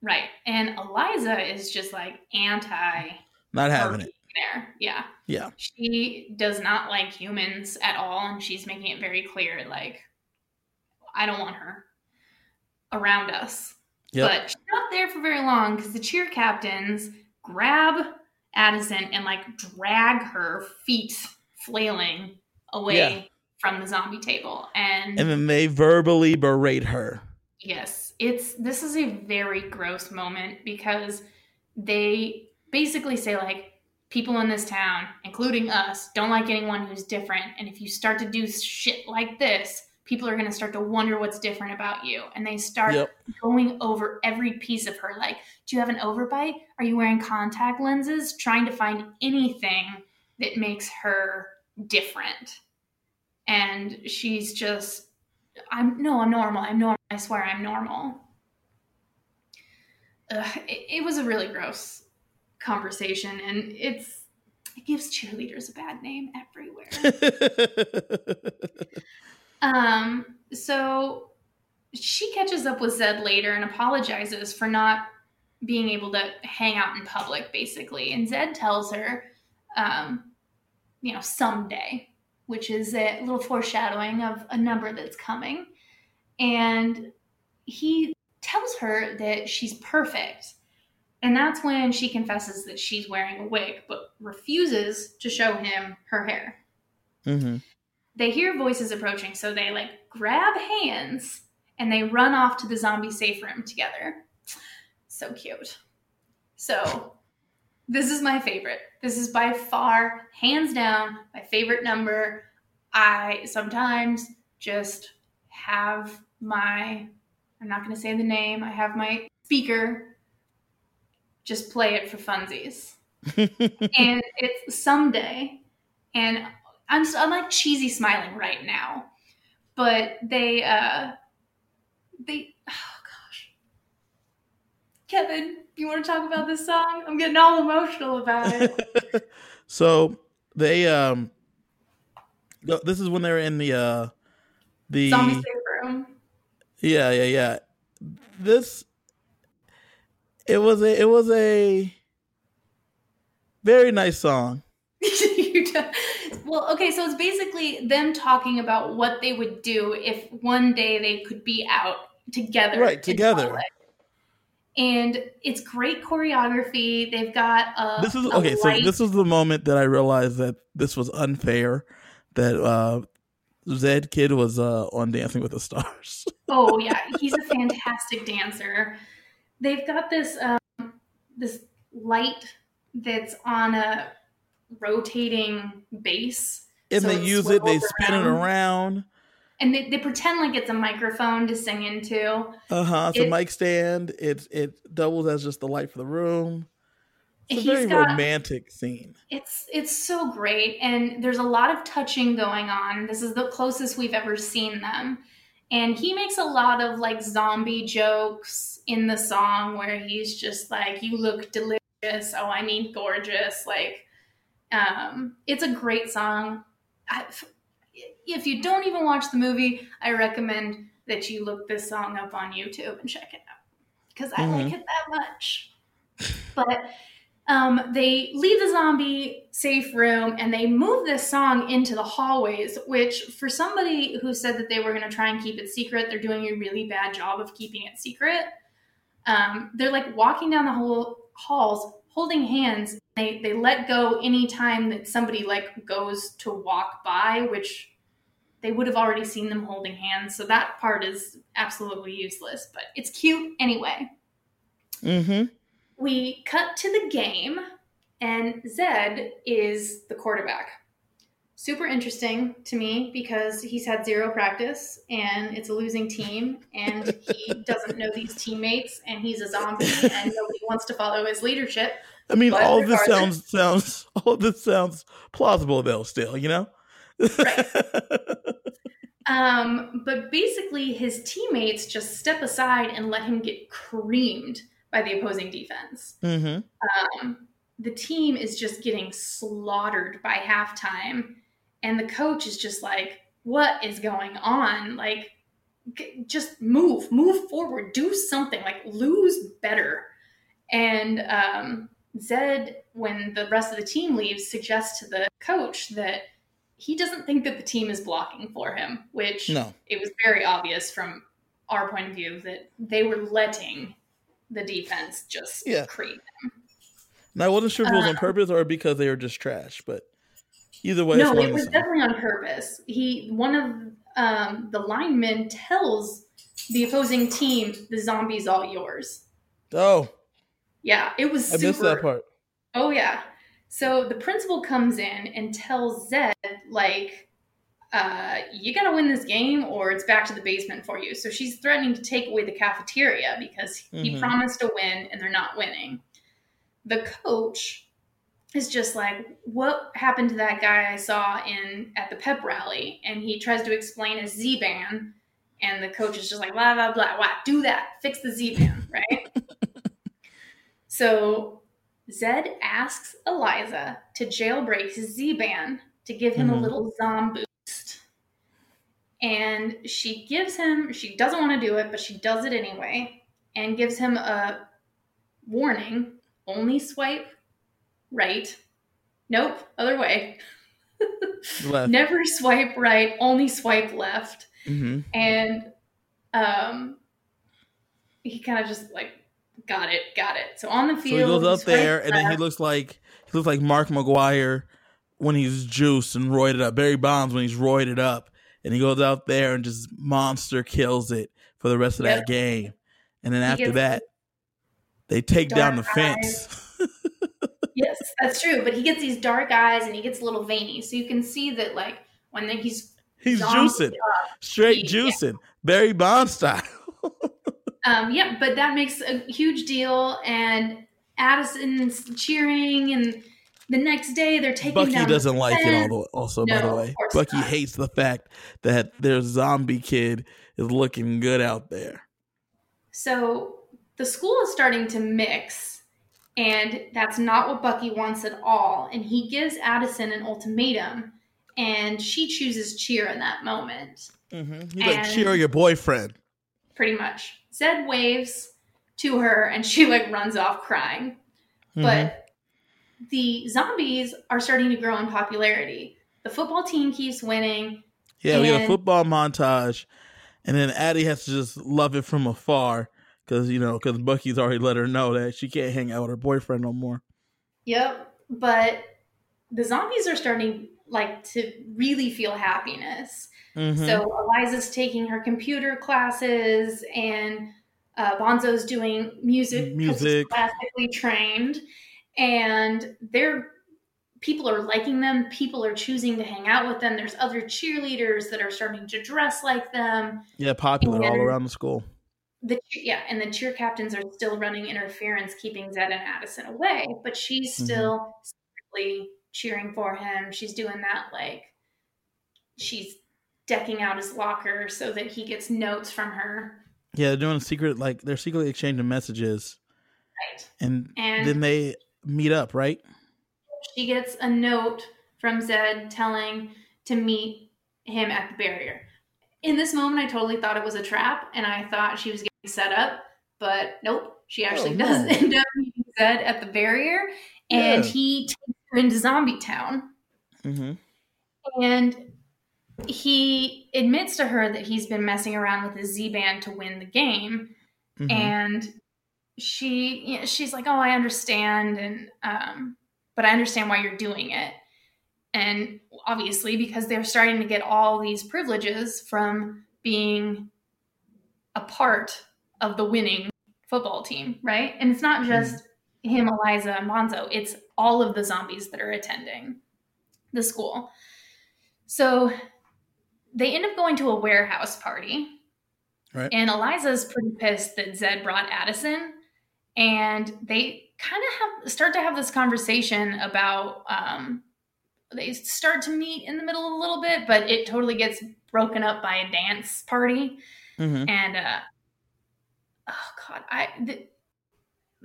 right and eliza is just like anti not having it there. Yeah. Yeah. She does not like humans at all. And she's making it very clear like, I don't want her around us. Yep. But she's not there for very long because the cheer captains grab Addison and like drag her feet flailing away yeah. from the zombie table. And and then they verbally berate her. Yes. It's this is a very gross moment because they basically say like people in this town, including us, don't like anyone who's different. And if you start to do shit like this, people are going to start to wonder what's different about you. And they start yep. going over every piece of her. Like, do you have an overbite? Are you wearing contact lenses? Trying to find anything that makes her different. And she's just, I'm no, I'm normal. I'm normal. I swear I'm normal. Ugh, it, it was a really gross conversation and it's it gives cheerleaders a bad name everywhere. um so she catches up with Zed later and apologizes for not being able to hang out in public basically and Zed tells her um you know someday which is a little foreshadowing of a number that's coming and he tells her that she's perfect and that's when she confesses that she's wearing a wig, but refuses to show him her hair. Mm-hmm. They hear voices approaching, so they like grab hands and they run off to the zombie safe room together. So cute. So, this is my favorite. This is by far, hands down, my favorite number. I sometimes just have my, I'm not going to say the name, I have my speaker just play it for funsies. and it's someday, and I'm I'm like cheesy smiling right now, but they uh they oh gosh, Kevin, you want to talk about this song? I'm getting all emotional about it. so they um, this is when they're in the uh the zombie safe room. Yeah, yeah, yeah. This it was a it was a very nice song. well, okay, so it's basically them talking about what they would do if one day they could be out together. Right, together. And it's great choreography. They've got a This is okay, so this was the moment that I realized that this was unfair that uh Zed Kid was uh on Dancing with the Stars. oh yeah, he's a fantastic dancer they've got this um, this light that's on a rotating base And So they it use it, they swivels spin it around. and they, they pretend like it's a microphone to sing into. Uh huh. It's a mic stand. It it doubles as just the light for the room. It's a very got- romantic scene. It's it's so great, and there's a lot of touching going on. This is the closest we've ever seen them, and he makes a lot of like zombie jokes in the song where he's just like, "You look delicious." Oh, I mean, gorgeous. Like, um, it's a great song. I, if you don't even watch the movie, I recommend that you look this song up on YouTube and check it out because I like it that much. But um, they leave the zombie safe room and they move this song into the hallways, which, for somebody who said that they were going to try and keep it secret, they're doing a really bad job of keeping it secret. Um, they're like walking down the whole halls holding hands. They, they let go any time that somebody like goes to walk by, which they would have already seen them holding hands. So that part is absolutely useless, but it's cute anyway Mm-hmm. we cut to the game, and Zed is the quarterback. Super interesting to me because he's had zero practice and it's a losing team, and he doesn't know these teammates, and he's a zombie, and nobody wants to follow his leadership. I mean, But all of this sounds sounds all this sounds plausible though. Still, you know. Um, but basically, his teammates just step aside and let him get creamed by the opposing defense. mm-hmm. um, the team is just getting slaughtered by halftime and the coach is just like what is going on like just move move forward do something like lose better and um, zed when the rest of the team leaves suggests to the coach that he doesn't think that the team is blocking for him which No. it was very obvious from our point of view that they were letting the defense just Yeah. creep Now, I wasn't sure if it was on Uh, purpose or because they were just trash, but either way, no, it was definitely on purpose. He one of um, the linemen tells the opposing team, "The zombie's all yours." Oh, Yeah, it was. I Super, missed that part. Oh yeah. So the principal comes in and tells Zed like, uh, "You gotta win this game, or it's back to the basement for you." So she's threatening to take away the cafeteria because he Mhm. promised to win, and they're not winning. The coach is just like, "What happened to that guy I saw in at the pep rally?" And he tries to explain a Z band, and the coach is just like, "Blah blah blah. What? Do that. Fix the Z band, right?" So Zed asks Eliza to jailbreak his Z band to give him a Mhm. little zom boost. And she gives him, she doesn't want to do it, but she does it anyway, and gives him a warning only swipe right. Nope, other way. Left. Never swipe right, only swipe left hmm and um he kind of just like got it got it so on the So field he goes up there, right and then he looks like he looks like Mark McGwire when he's juiced and roided up. Barry Bonds when he's roided up, and he goes out there and just monster kills it for the rest of Yep. that game. And then He after that, they take down the dark fence. that's true but he gets these dark eyes and he gets a little veiny so you can see that like when the, he's he's juicing, up, straight Yeah. juicing, Barry Bonds style. um yeah but that makes a huge deal and addison's cheering and the next day they're taking Bucky doesn't the like it. fence. Although, also by the way, Bucky not. hates the fact that their zombie kid is looking good out there. So the school is starting to mix, and that's not what Bucky wants at all. And he gives Addison an ultimatum, and she chooses cheer in that moment, Mm-hmm. He's like, cheer your boyfriend. pretty much. Zed waves to her, and she like runs off crying. Mhm. But the zombies are starting to grow in popularity. The football team keeps winning. Yeah, we got a football montage, and then Addie has to just love it from afar because you know because Bucky's already let her know that she can't hang out with her boyfriend no more. Yep. But the zombies are starting like to really feel happiness. Mhm. So Eliza's taking her computer classes, and uh, Bonzo's doing music. Music. classically trained, and they're people are liking them. People are choosing to hang out with them. There's other cheerleaders that are starting to dress like them. Yeah, popular all around the school. The yeah, and the cheer captains are still running interference, keeping Zed and Addison away. But she's Mm-hmm. still secretly cheering for him. She's doing that like she's decking out his locker so that he gets notes from her. Yeah, they're doing a secret like they're secretly exchanging messages, Right. and, And then they meet up, right? she gets a note from Zed telling to meet him at the barrier. In this moment, I totally thought it was a trap, and I thought she was getting set up, but nope. She actually Oh, does no. end up meeting Zed at the barrier, and Yeah. he takes her into Zombie Town. Mm-hmm. And he admits to her that he's been messing around with his Z band to win the game, Mm-hmm. and she you know, she's like oh i understand and um but i understand why you're doing it and obviously because they're starting to get all these privileges from being a part of the winning football team right? And it's not just him eliza and bonzo it's all of the zombies that are attending the school. So they end up going to a warehouse party. Right. and eliza's pretty pissed that zed brought addison. And they kind of have start to have this conversation about um, they start to meet in the middle a little bit but it totally gets broken up by a dance party Mm-hmm. and uh oh god i the,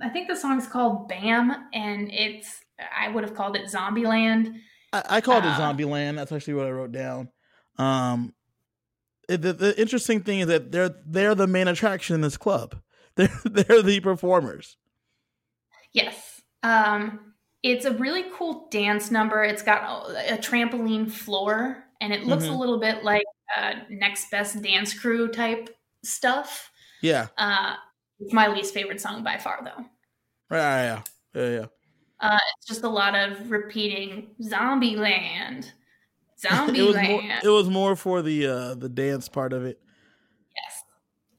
i think the song's called bam and it's i would have called it zombieland I, I called Uh, it Zombieland. That's actually what I wrote down. Um, it- the, the interesting thing is that they're they're the main attraction in this club. They're they're the performers. yes um it's a really cool dance number it's got a, a trampoline floor and it looks a Mhm. little bit like uh, next best dance crew type stuff Yeah, uh it's my least favorite song by far though right. Yeah, yeah, yeah. uh it's just a lot of repeating zombie land zombie it was more. It was more for the uh the dance part of it. yes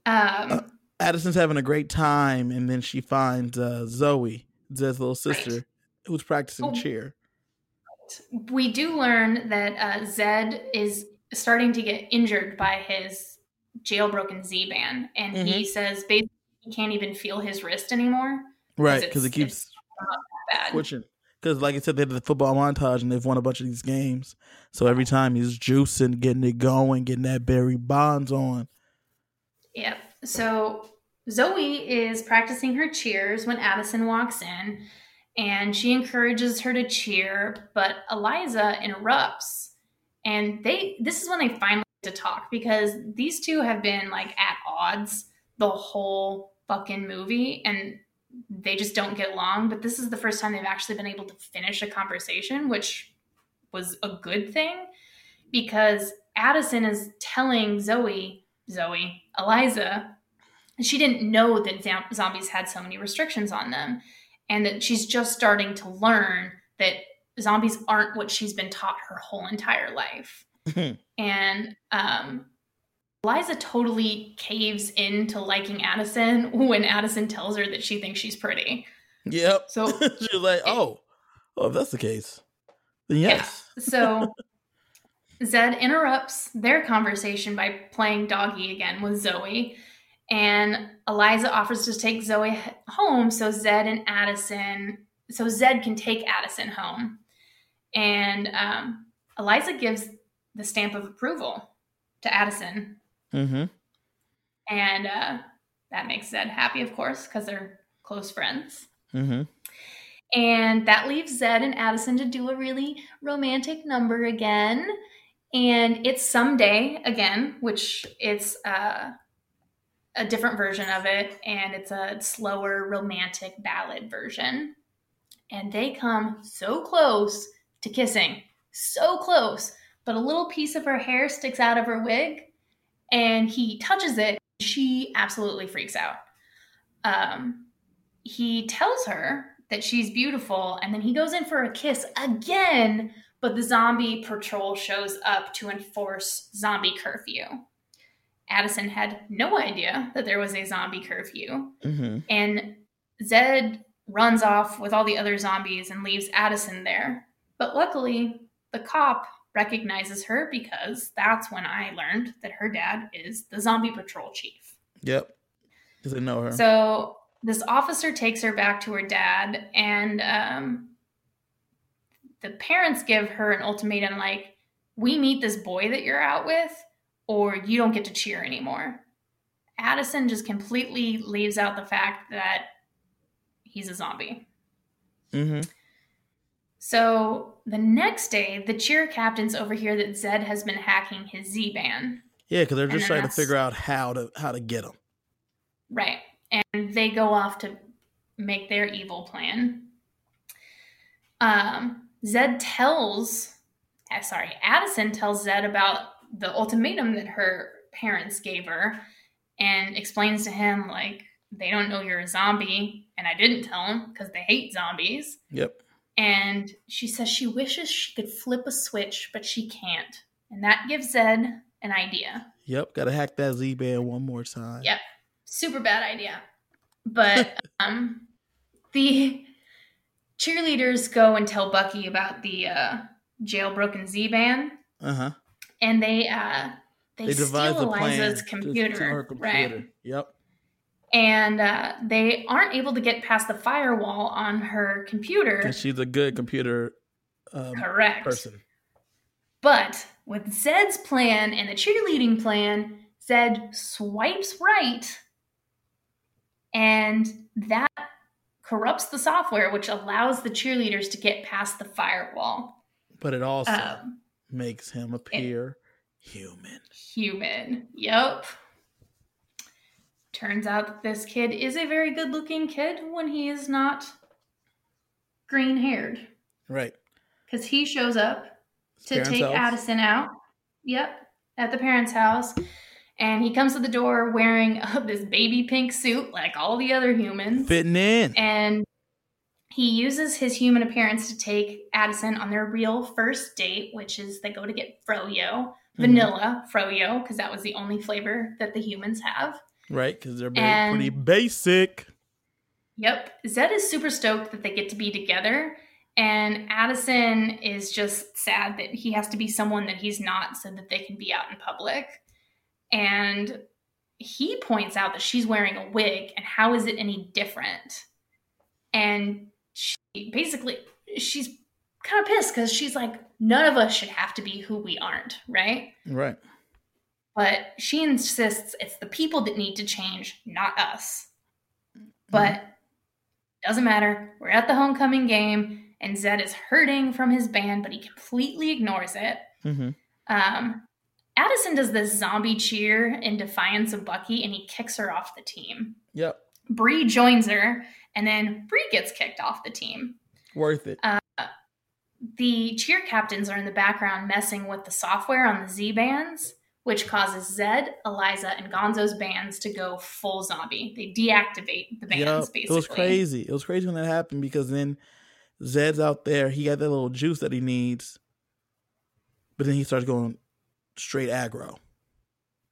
um Uh, Addison's having a great time, and then she finds uh, Zoe, Zed's little sister, who's practicing Oh. cheer. we do learn that uh, Zed is starting to get injured by his jailbroken Z band, and Mm-hmm. he says basically he can't even feel his wrist anymore. Right, because it keeps Bad. switching. Because, like I said, they did the football montage and they've won a bunch of these games. So every time he's juicing, getting it going, getting that Barry Bonds on. Yep. So Zoe is practicing her cheers when Addison walks in, and she encourages her to cheer, but Eliza interrupts. And they this is when they finally get to talk because these two have been like at odds the whole fucking movie and they just don't get along, but this is the first time they've actually been able to finish a conversation, which was a good thing because Addison is telling Zoe, Zoe, Eliza, she didn't know that zom- zombies had so many restrictions on them and that she's just starting to learn that zombies aren't what she's been taught her whole entire life. and um, Eliza totally caves into liking Addison when Addison tells her that she thinks she's pretty. Yep. So she was like, oh, oh, if that's the case, then yes. So Zed interrupts their conversation by playing doggy again with Zoe. And Eliza offers to take Zoe home so Zed and Addison, so Zed can take Addison home. And um, Eliza gives the stamp of approval to Addison. Mm-hmm. And uh, that makes Zed happy, of course, because they're close friends. Mm-hmm. And that leaves Zed and Addison to do a really romantic number again. And it's someday again, which it's uh, a different version of it, and it's a slower romantic ballad version. And they come so close to kissing, so close, but a little piece of her hair sticks out of her wig, and he touches it. She absolutely freaks out. Um, he tells her that she's beautiful, and then he goes in for a kiss again, but the zombie patrol shows up to enforce zombie curfew. Addison had no idea that there was a zombie curfew, Mm-hmm. and Zed runs off with all the other zombies and leaves Addison there But luckily, the cop recognizes her because that's when I learned that her dad is the zombie patrol chief. Yep. Does they know her? So this officer takes her back to her dad, and um, the parents give her an ultimatum like, we meet this boy that you're out with, or you don't get to cheer anymore. Addison just completely leaves out the fact that he's a zombie. mm-hmm. So the next day, the cheer captains overhear that Zed has been hacking his Z band. Yeah, because they're just trying to figure out how to how to get him. Right. And they go off to make their evil plan. Um, Zed tells, uh, sorry, Addison tells Zed about the ultimatum that her parents gave her and explains to him, like, they don't know you're a zombie. And I didn't tell them because they hate zombies. Yep. And she says she wishes she could flip a switch, but she can't. And that gives Zed an idea. Yep. Got to hack that Z band one more time. Yep. Super bad idea. But um the cheerleaders go and tell Bucky about the uh jailbroken Z band Uh huh. And they uh they, They steal plan. Eliza's computer, her right? computer. Yep. And uh, they aren't able to get past the firewall on her computer. Because she's a good computer um, Correct. person. But with Zed's plan and the cheerleading plan, Zed swipes right, and that corrupts the software, which allows the cheerleaders to get past the firewall. But it also Um, makes him appear human. human. Yep. Turns out that this kid is a very good looking kid when he is not green haired. Right. Because he shows up His to take house. Addison out. Yep, at the parents' house. And he comes to the door wearing uh, this baby pink suit like all the other humans. Fitting in. And he uses his human appearance to take Addison on their real first date, which is they go to get Froyo, Mhm. vanilla Froyo, because that was the only flavor that the humans have. Right. Because they're And- pretty basic. Yep. Zed is super stoked that they get to be together. And Addison is just sad that he has to be someone that he's not so that they can be out in public. And he points out that she's wearing a wig and how is it any different? And basically, she's kind of pissed because she's like, none of us should have to be who we aren't, right? Right. But she insists it's the people that need to change, not us. But doesn't matter. We're at the homecoming game, and Zed is hurting from his band, but he completely ignores it. Mm-hmm. Um, Addison does this zombie cheer in defiance of Bucky, and he kicks her off the team. Yep. Bree joins her, and then Bree gets kicked off the team. Worth it. Uh, the cheer captains are in the background messing with the software on the Z bands, which causes Zed, Eliza, and Gonzo's bands to go full zombie. They deactivate the bands, Yep. basically. It was crazy. It was crazy when that happened because then Zed's out there. He got that little juice that he needs. But then he starts going straight aggro.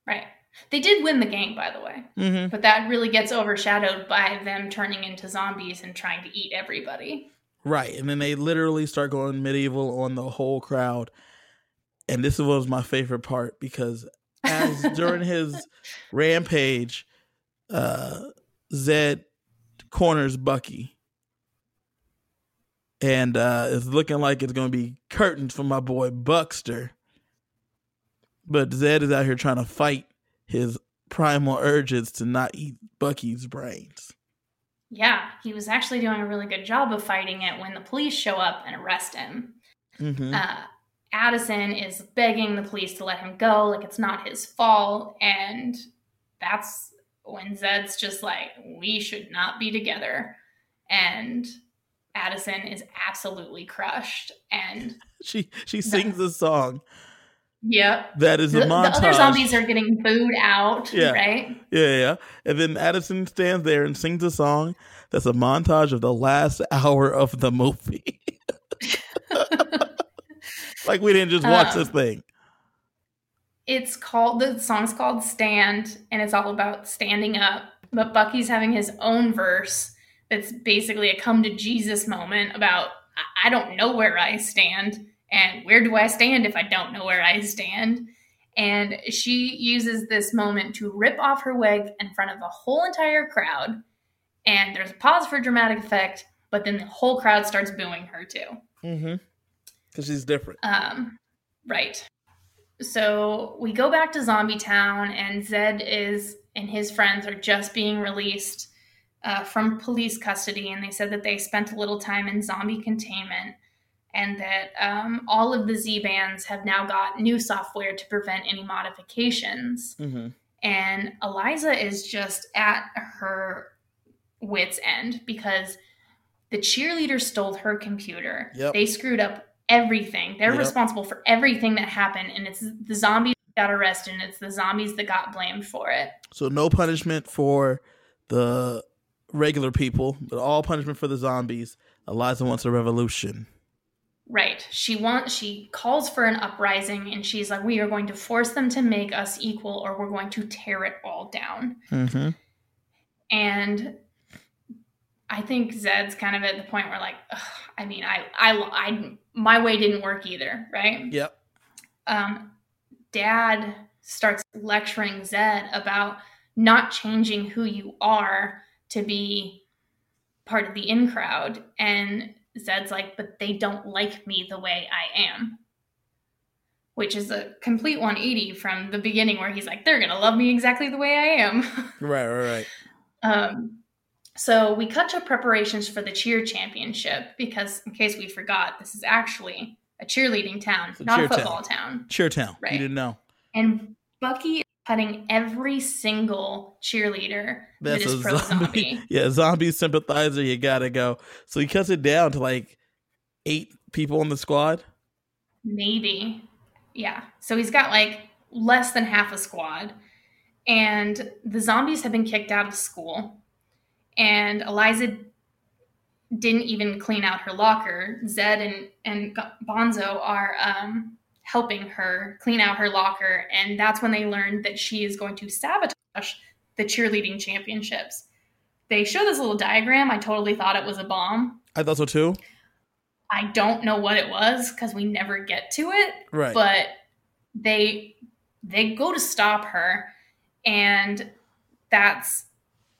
Right. They did win the game, by the way, Mm-hmm. but that really gets overshadowed by them turning into zombies and trying to eat everybody. Right. And then they literally start going medieval on the whole crowd. And this was my favorite part because as during his rampage, uh, Zed corners Bucky. And uh, it's looking like it's going to be curtains for my boy Buckster. But Zed is out here trying to fight his primal urges to not eat Bucky's brains. Yeah, he was actually doing a really good job of fighting it when the police show up and arrest him. Mm-hmm. Uh, Addison is begging the police to let him go, like it's not his fault. And that's when Zed's just like, we should not be together. And Addison is absolutely crushed. And She she sings a song yep. that is The, a montage. the other zombies are getting booed out, Yeah. right? Yeah, yeah. And then Addison stands there and sings a song that's a montage of the last hour of the movie. like we didn't just watch Um, this thing. It's called the song's called Stand, and it's all about standing up. But Bucky's having his own verse that's basically a come to Jesus moment about I don't know where I stand. And where do I stand if I don't know where I stand? And she uses this moment to rip off her wig in front of a whole entire crowd. And there's a pause for dramatic effect, but then the whole crowd starts booing her too. Mm-hmm. Because she's different. Um, right. So we go back to Zombie Town, and Zed is and his friends are just being released uh, from police custody, and they said that they spent a little time in zombie containment, and that um, all of the Z bands have now got new software to prevent any modifications. Mm-hmm. And Eliza is just at her wits' end because the cheerleaders stole her computer. Yep. They screwed up everything. They're Yep. responsible for everything that happened, and it's the zombies that got arrested, and it's the zombies that got blamed for it. So no punishment for the regular people, but all punishment for the zombies. Eliza wants a revolution. Right. She wants she calls for an uprising and she's like we are going to force them to make us equal or we're going to tear it all down. Mm-hmm. And I think Zed's kind of at the point where like I mean I I I my way didn't work either, right? Yep. um, dad starts lecturing Zed about not changing who you are to be part of the in crowd. And Zed's like, but they don't like me the way I am. Which is a complete 180 from the beginning where he's like, they're going to love me exactly the way I am. Right, right, right. Um, so we cut to preparations for the cheer championship because, in case we forgot, this is actually a cheerleading town, a not a football town. football town. Right. You didn't know. And Bucky is cutting every single cheerleader that That's is a pro zombie. zombie. Yeah, zombie sympathizer. You gotta go. So he cuts it down to like eight people in the squad. Maybe. Yeah. So he's got like less than half a squad. And the zombies have been kicked out of school. And Eliza didn't even clean out her locker. Zed and, and Bonzo are um, helping her clean out her locker. And that's when they learned that she is going to sabotage the cheerleading championships. They show this little diagram. I totally thought it was a bomb. I thought so too. I don't know what it was because we never get to it Right. but they they go to stop her and that's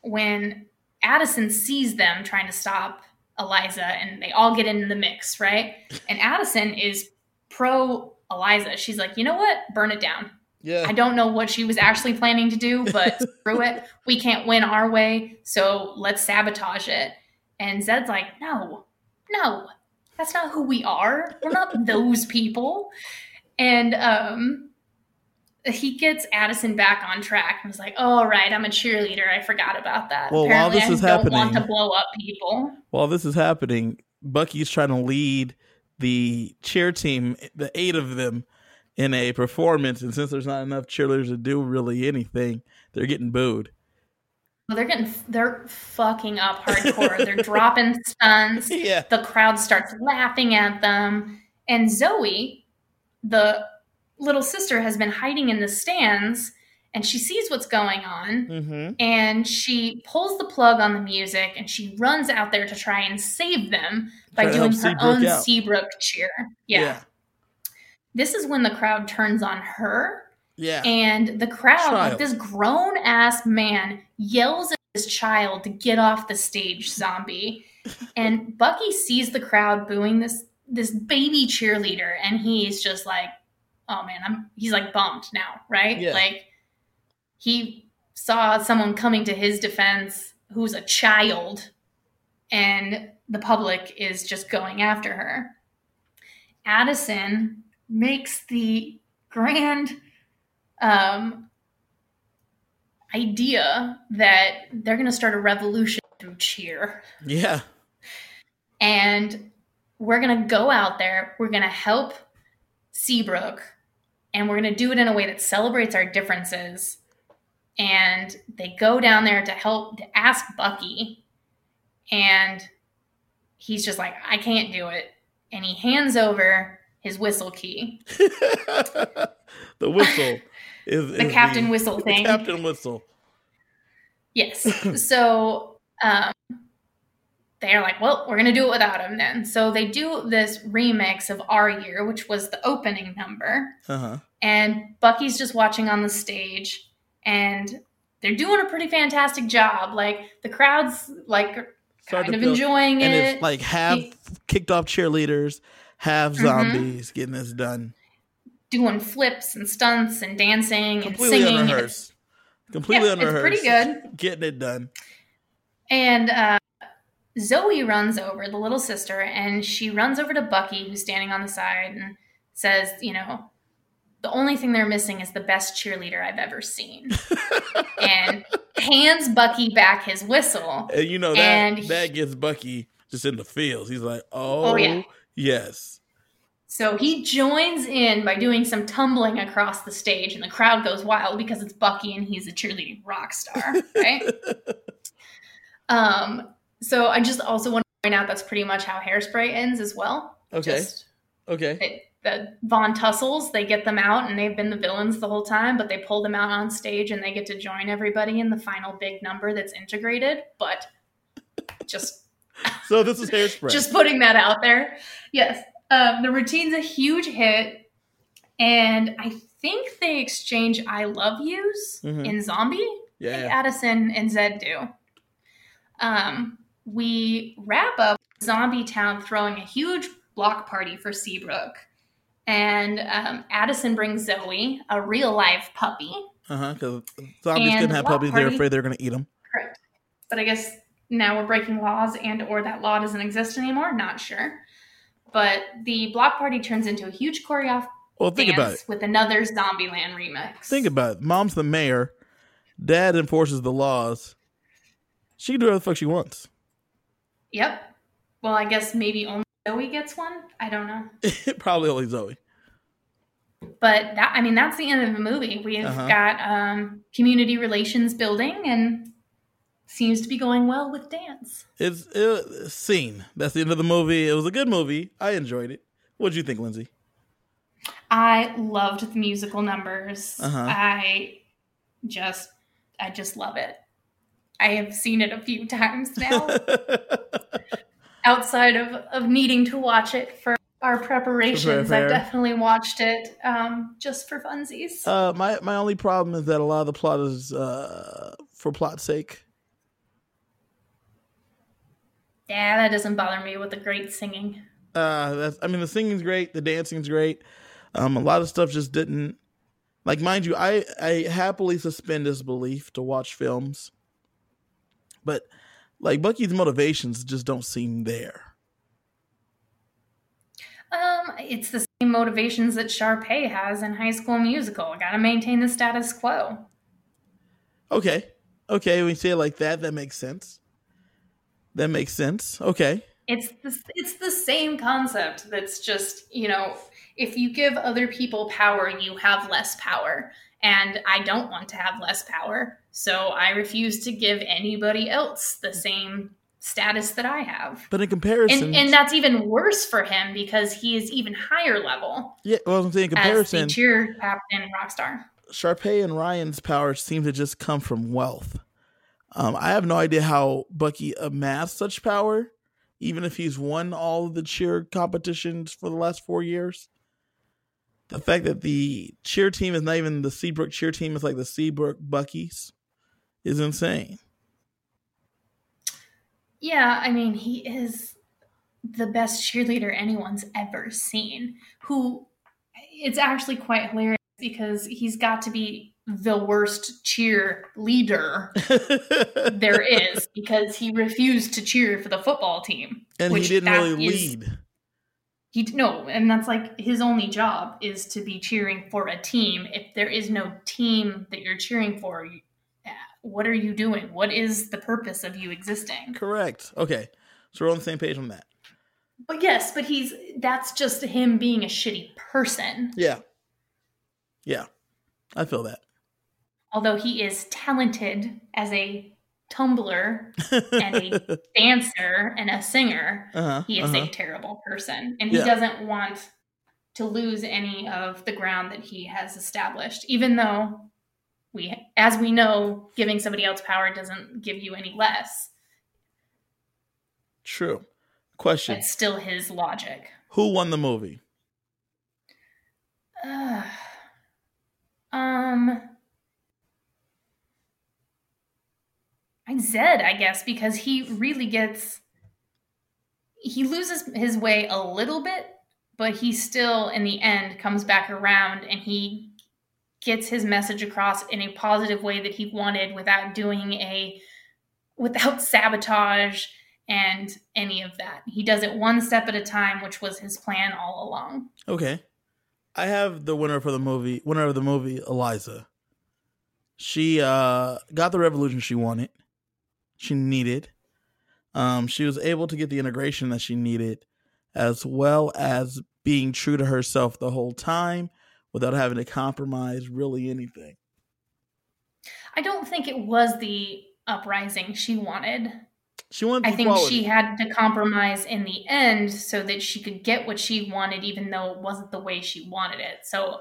when addison sees them trying to stop eliza and they all get in the mix right and addison is pro eliza she's like you know what burn it down yeah. i don't know what she was actually planning to do but screw it we can't win our way so let's sabotage it and zed's like no no that's not who we are we're not those people and um he gets Addison back on track and was like, "Oh, right, I'm a cheerleader. I forgot about that. Well, while this I is don't want to blow up people." While this is happening, Bucky's trying to lead the cheer team, the eight of them, in a performance. And since there's not enough cheerleaders to do really anything, they're getting booed. Well, they're getting they're fucking up hardcore. they're dropping stunts. Yeah. The crowd starts laughing at them, and Zoe, the little sister, has been hiding in the stands, and she sees what's going on. Mm-hmm. and she pulls the plug on the music and she runs out there to try and save them by Try doing her Seabrook own out. Seabrook cheer. Yeah. This is when the crowd turns on her Yeah. and the crowd, like this grown ass man, yells at his child to get off the stage, zombie. and Bucky sees the crowd booing this this baby cheerleader and he's just like, oh man, I'm he's like bummed now, right? Yeah. Like he saw someone coming to his defense who's a child and the public is just going after her. Addison makes the grand um, idea that they're going to start a revolution through cheer. yeah. And we're going to go out there, we're going to help Seabrook, and we're going to do it in a way that celebrates our differences. And they go down there to help to ask Bucky, and he's just like, I can't do it. And he hands over his whistle key, the whistle is the is captain whistle the thing. captain whistle. Yes. so um, they're like, well, we're gonna do it without him then. So they do this remix of Our Year, which was the opening number, Uh huh. and Bucky's just watching on the stage, and they're doing a pretty fantastic job. Like the crowd's like Start kind of feel- enjoying And it. it's like half He- kicked off cheerleaders, half Mhm. zombies getting this done. doing flips and stunts and dancing and Completely singing. and unrehearsed. Completely Yeah, it's pretty good. Getting it done. And uh, Zoe runs over, the little sister, and she runs over to Bucky, who's standing on the side, and says, You know, the only thing they're missing is the best cheerleader I've ever seen. and hands Bucky back his whistle. And you know that And that gets Bucky just in the fields. He's like, oh, Oh, yeah. yes. So he joins in by doing some tumbling across the stage, and the crowd goes wild because it's Bucky and he's a cheerleading rock star, right? um, so I just also want to point out that's pretty much how Hairspray ends as well. Okay. Just okay. it, the Von Tussles, they get them out and they've been the villains the whole time, but they pull them out on stage and they get to join everybody in the final big number that's integrated. But just So this is hairspray. just putting that out there. Yes. Um, the routine's a huge hit. And I think they exchange I love yous Mhm. in Zombie. yeah. Yeah. Addison and Zed do. Um, we wrap up Zombie Town throwing a huge block party for Seabrook. And um, Addison brings Zoe, a real live puppy. Uh huh. Because zombies And couldn't have puppies. They're afraid they're going to eat them. Correct. But I guess now we're breaking laws and or that law doesn't exist anymore. Not sure. But the block party turns into a huge choreographed Well, think about it. with another Zombieland remix. Think about it. Mom's the mayor. Dad enforces the laws. She can do whatever the fuck she wants. Yep. Well, I guess maybe only Zoe gets one. I don't know. Probably only Zoe. But that I mean that's the end of the movie. We've Uh-huh. got um, community relations building and seems to be going well with dance. It's it, scene. That's the end of the movie. It was a good movie. I enjoyed it. What'd you think, Lindsay? I loved the musical numbers. Uh-huh. I just I just love it. I have seen it a few times now outside of, of needing to watch it for our preparations. I've definitely watched it um, just for funsies. uh, my my only problem is that a lot of the plot is uh, for plot's sake. yeah, that doesn't bother me with the great singing. Uh, that's I mean the singing's great, the dancing's great. Um, a lot of stuff just didn't like mind you, I I happily suspend disbelief to watch films, but like Bucky's motivations just don't seem there. Um, it's the same motivations that Sharpay has in High School Musical. I gotta maintain the status quo. Okay, okay, when you say it like that, that makes sense. That makes sense. Okay, It's the, it's the same concept. That's just you know, if you give other people power, you have less power, and I don't want to have less power, so I refuse to give anybody else the same status that I have. but in comparison, And and that's even worse for him because he is even higher level yeah, well, I'm saying in as comparison, cheer captain rock star. Sharpay and Ryan's power seem to just come from wealth. Um, I have no idea how Bucky amassed such power, even if he's won all of the cheer competitions for the last four years. The fact that the cheer team is not even the Seabrook cheer team, it's like the Seabrook Buckies, is insane. Yeah, I mean, he is the best cheerleader anyone's ever seen. Who it's actually quite hilarious because he's got to be the worst cheerleader there is because he refused to cheer for the football team. and he didn't really lead. He no, and that's like his only job is to be cheering for a team. If there is no team that you're cheering for, uh, what are you doing? What is the purpose of you existing? Correct. Okay, so we're on the same page on that. But yes, but he's that's just him being a shitty person. Yeah, yeah, I feel that. Although he is talented as a tumbler and a dancer and a singer, uh-huh, he is uh-huh. a terrible person. And he Yeah. doesn't want to lose any of the ground that he has established, even though we as we know, giving somebody else power doesn't give you any less. True. Question: It's still his logic. Who won the movie? Uh, um, I Zed, I guess, because he really gets he loses his way a little bit, but he still, in the end, comes back around and he gets his message across in a positive way that he wanted without doing a without sabotage and any of that. He does it one step at a time, which was his plan all along. Okay. I have the winner for the movie, winner of the movie, Eliza. She uh got the revolution she wanted. She needed. Um she was able to get the integration that she needed as well as being true to herself the whole time without having to compromise really anything. I don't think it was the uprising she wanted. She wanted I think equality. she had to compromise in the end so that she could get what she wanted, even though it wasn't the way she wanted it. So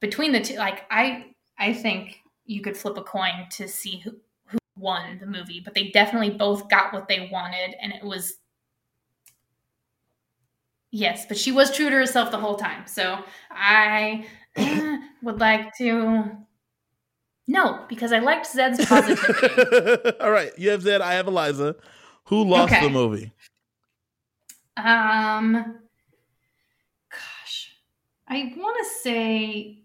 between the two, like I, I think you could flip a coin to see who won the movie, but they definitely both got what they wanted, and it was yes. But she was true to herself the whole time. So I would like to. No, because I liked Zed's positivity. All right, you have Zed. I have Eliza. Who lost Okay. the movie? Um, gosh, I want to say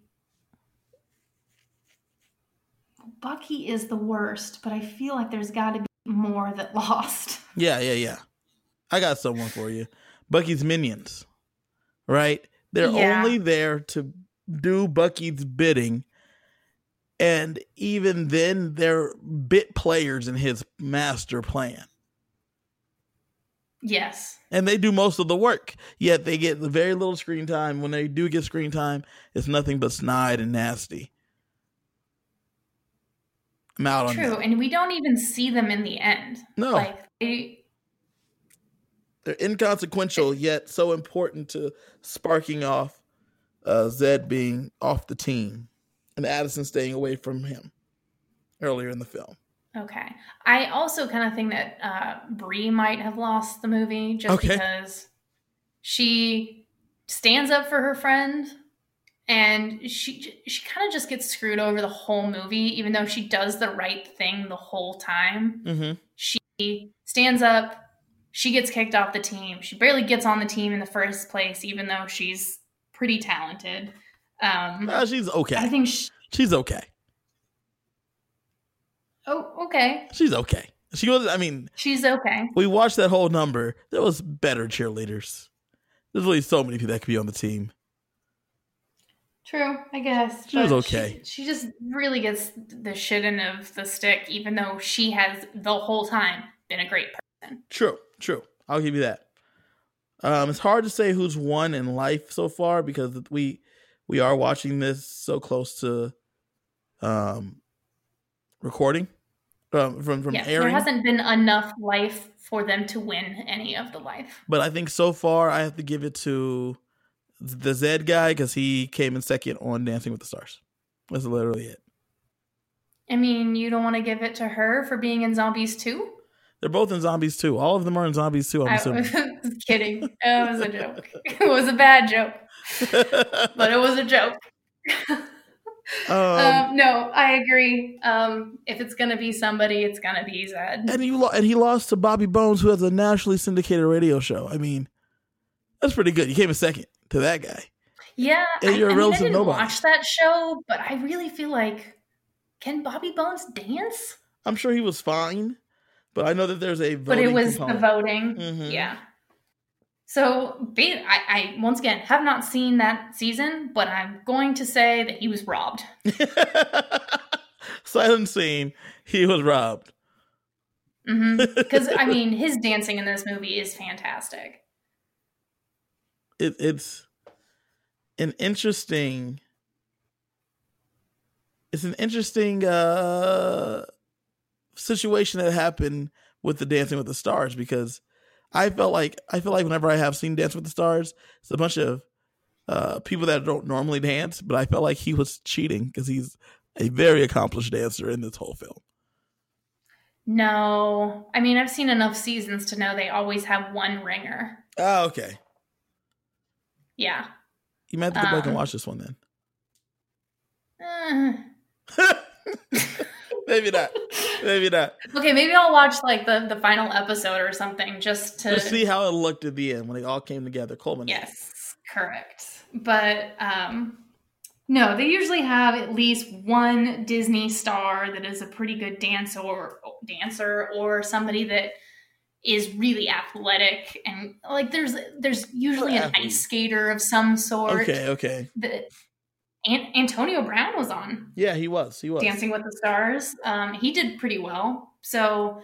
Bucky is the worst, but I feel like there's got to be more that lost. Yeah, yeah, yeah. I got someone for you. Bucky's minions. Right? They're Yeah. only there to do Bucky's bidding. And even then, they're bit players in his master plan. Yes, And they do most of the work. Yet they get very little screen time. When they do get screen time, it's nothing but snide and nasty. I'm out on true, that. and we don't even see them in the end. No. Like they, they're inconsequential yet so important to sparking off uh, Zed being off the team and Addison staying away from him earlier in the film. okay. I also kind of think that uh, Bree might have lost the movie just Okay. because she stands up for her friend and she she kind of just gets screwed over the whole movie even though she does the right thing the whole time Mm-hmm. she stands up she gets kicked off the team she barely gets on the team in the first place even though she's pretty talented um Uh, she's okay. i think she, she's okay. oh okay She's okay. She was. I mean, she's okay we watched that whole number. There was better cheerleaders. There's really so many people that could be on the team. True i guess She was okay. she, she just really gets the shit end of the stick even though she has the whole time been a great person True, true. I'll give you that. Um, it's hard to say who's won in life so far because we we are watching this so close to um recording um, from from yes there hasn't been enough life for them to win any of the life But I think so far I have to give it to the Zed guy because he came in second on Dancing with the Stars. That's literally it. I mean, you don't want to give it to her for being in Zombies too? They're both in Zombies too. All of them are in Zombies too. I'm I assuming. was kidding. It was a joke. It was a bad joke, but it was a joke. um, um, no, I agree. Um, if it's gonna be somebody, it's gonna be Zed. and you lo- and he lost to Bobby Bones, who has a nationally syndicated radio show. I mean, that's pretty good. You came in second to that guy. Yeah, And I, you're a I mean, I relative didn't nobody. watch that show, but I really feel like, can Bobby Bones dance? I'm sure he was fine, but I know that there's a voting But it was component. the voting. Mhm. Yeah. So I, I once again have not seen that season, but I'm going to say that he was robbed. Silent scene. He was robbed. Because I mean, his dancing in this movie is fantastic. It, it's an interesting it's an interesting uh situation that happened with the dancing with the stars because i felt like i feel like whenever i have seen dance with the stars it's a bunch of uh people that don't normally dance but i felt like he was cheating because he's a very accomplished dancer in this whole film No, I mean I've seen enough seasons to know they always have one ringer. Oh, okay. Yeah. You might have to go back and Um, watch this one then. Eh. Maybe not. Maybe not. Okay, maybe I'll watch like the the final episode or something just to To see how it looked at the end when it all came together, Coleman. Yes, correct. But um no, they usually have at least one Disney star that is a pretty good dancer or dancer or somebody that is really athletic and like there's there's usually an ice skater of some sort. Okay, okay. that An- Antonio Brown was on Yeah, he was. He was. Dancing with the Stars. Um, he did pretty well. So,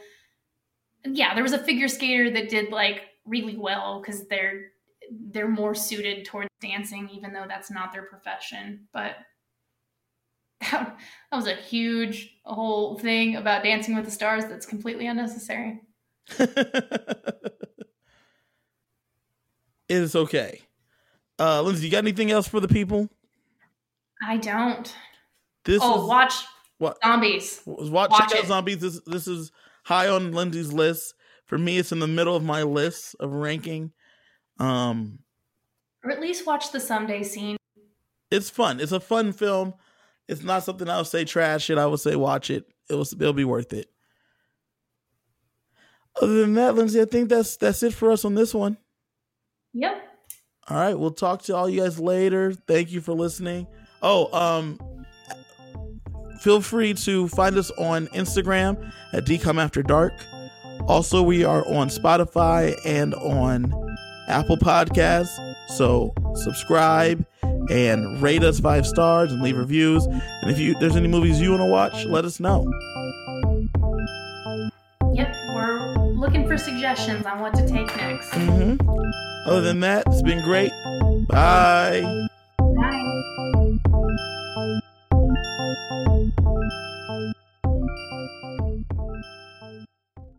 yeah, there was a figure skater that did like really well because they're they're more suited towards dancing, even though that's not their profession. But that, that was a huge whole thing about Dancing with the Stars that's completely unnecessary. it's okay. Uh Lindsay, you got anything else for the people? I don't. This oh, is watch what zombies. watch, watch check out zombies. This this is high on Lindsay's list. For me, it's in the middle of my list of ranking. Um Or at least watch the someday scene. it's fun. It's a fun film. It's not something I would say trash it. I would say watch it. It was it'll be worth it. Other than that, Lindsay, I think that's that's it for us on this one. Yep. All right, we'll talk to all you guys later. Thank you for listening. Oh, um feel free to find us on Instagram at DCOM After Dark. Also, we are on Spotify and on Apple Podcasts. So subscribe and rate us five stars and leave reviews. And if you there's any movies you want to watch, let us know. For suggestions on what to take next. hmm Other than that, it's been great. Bye. Bye.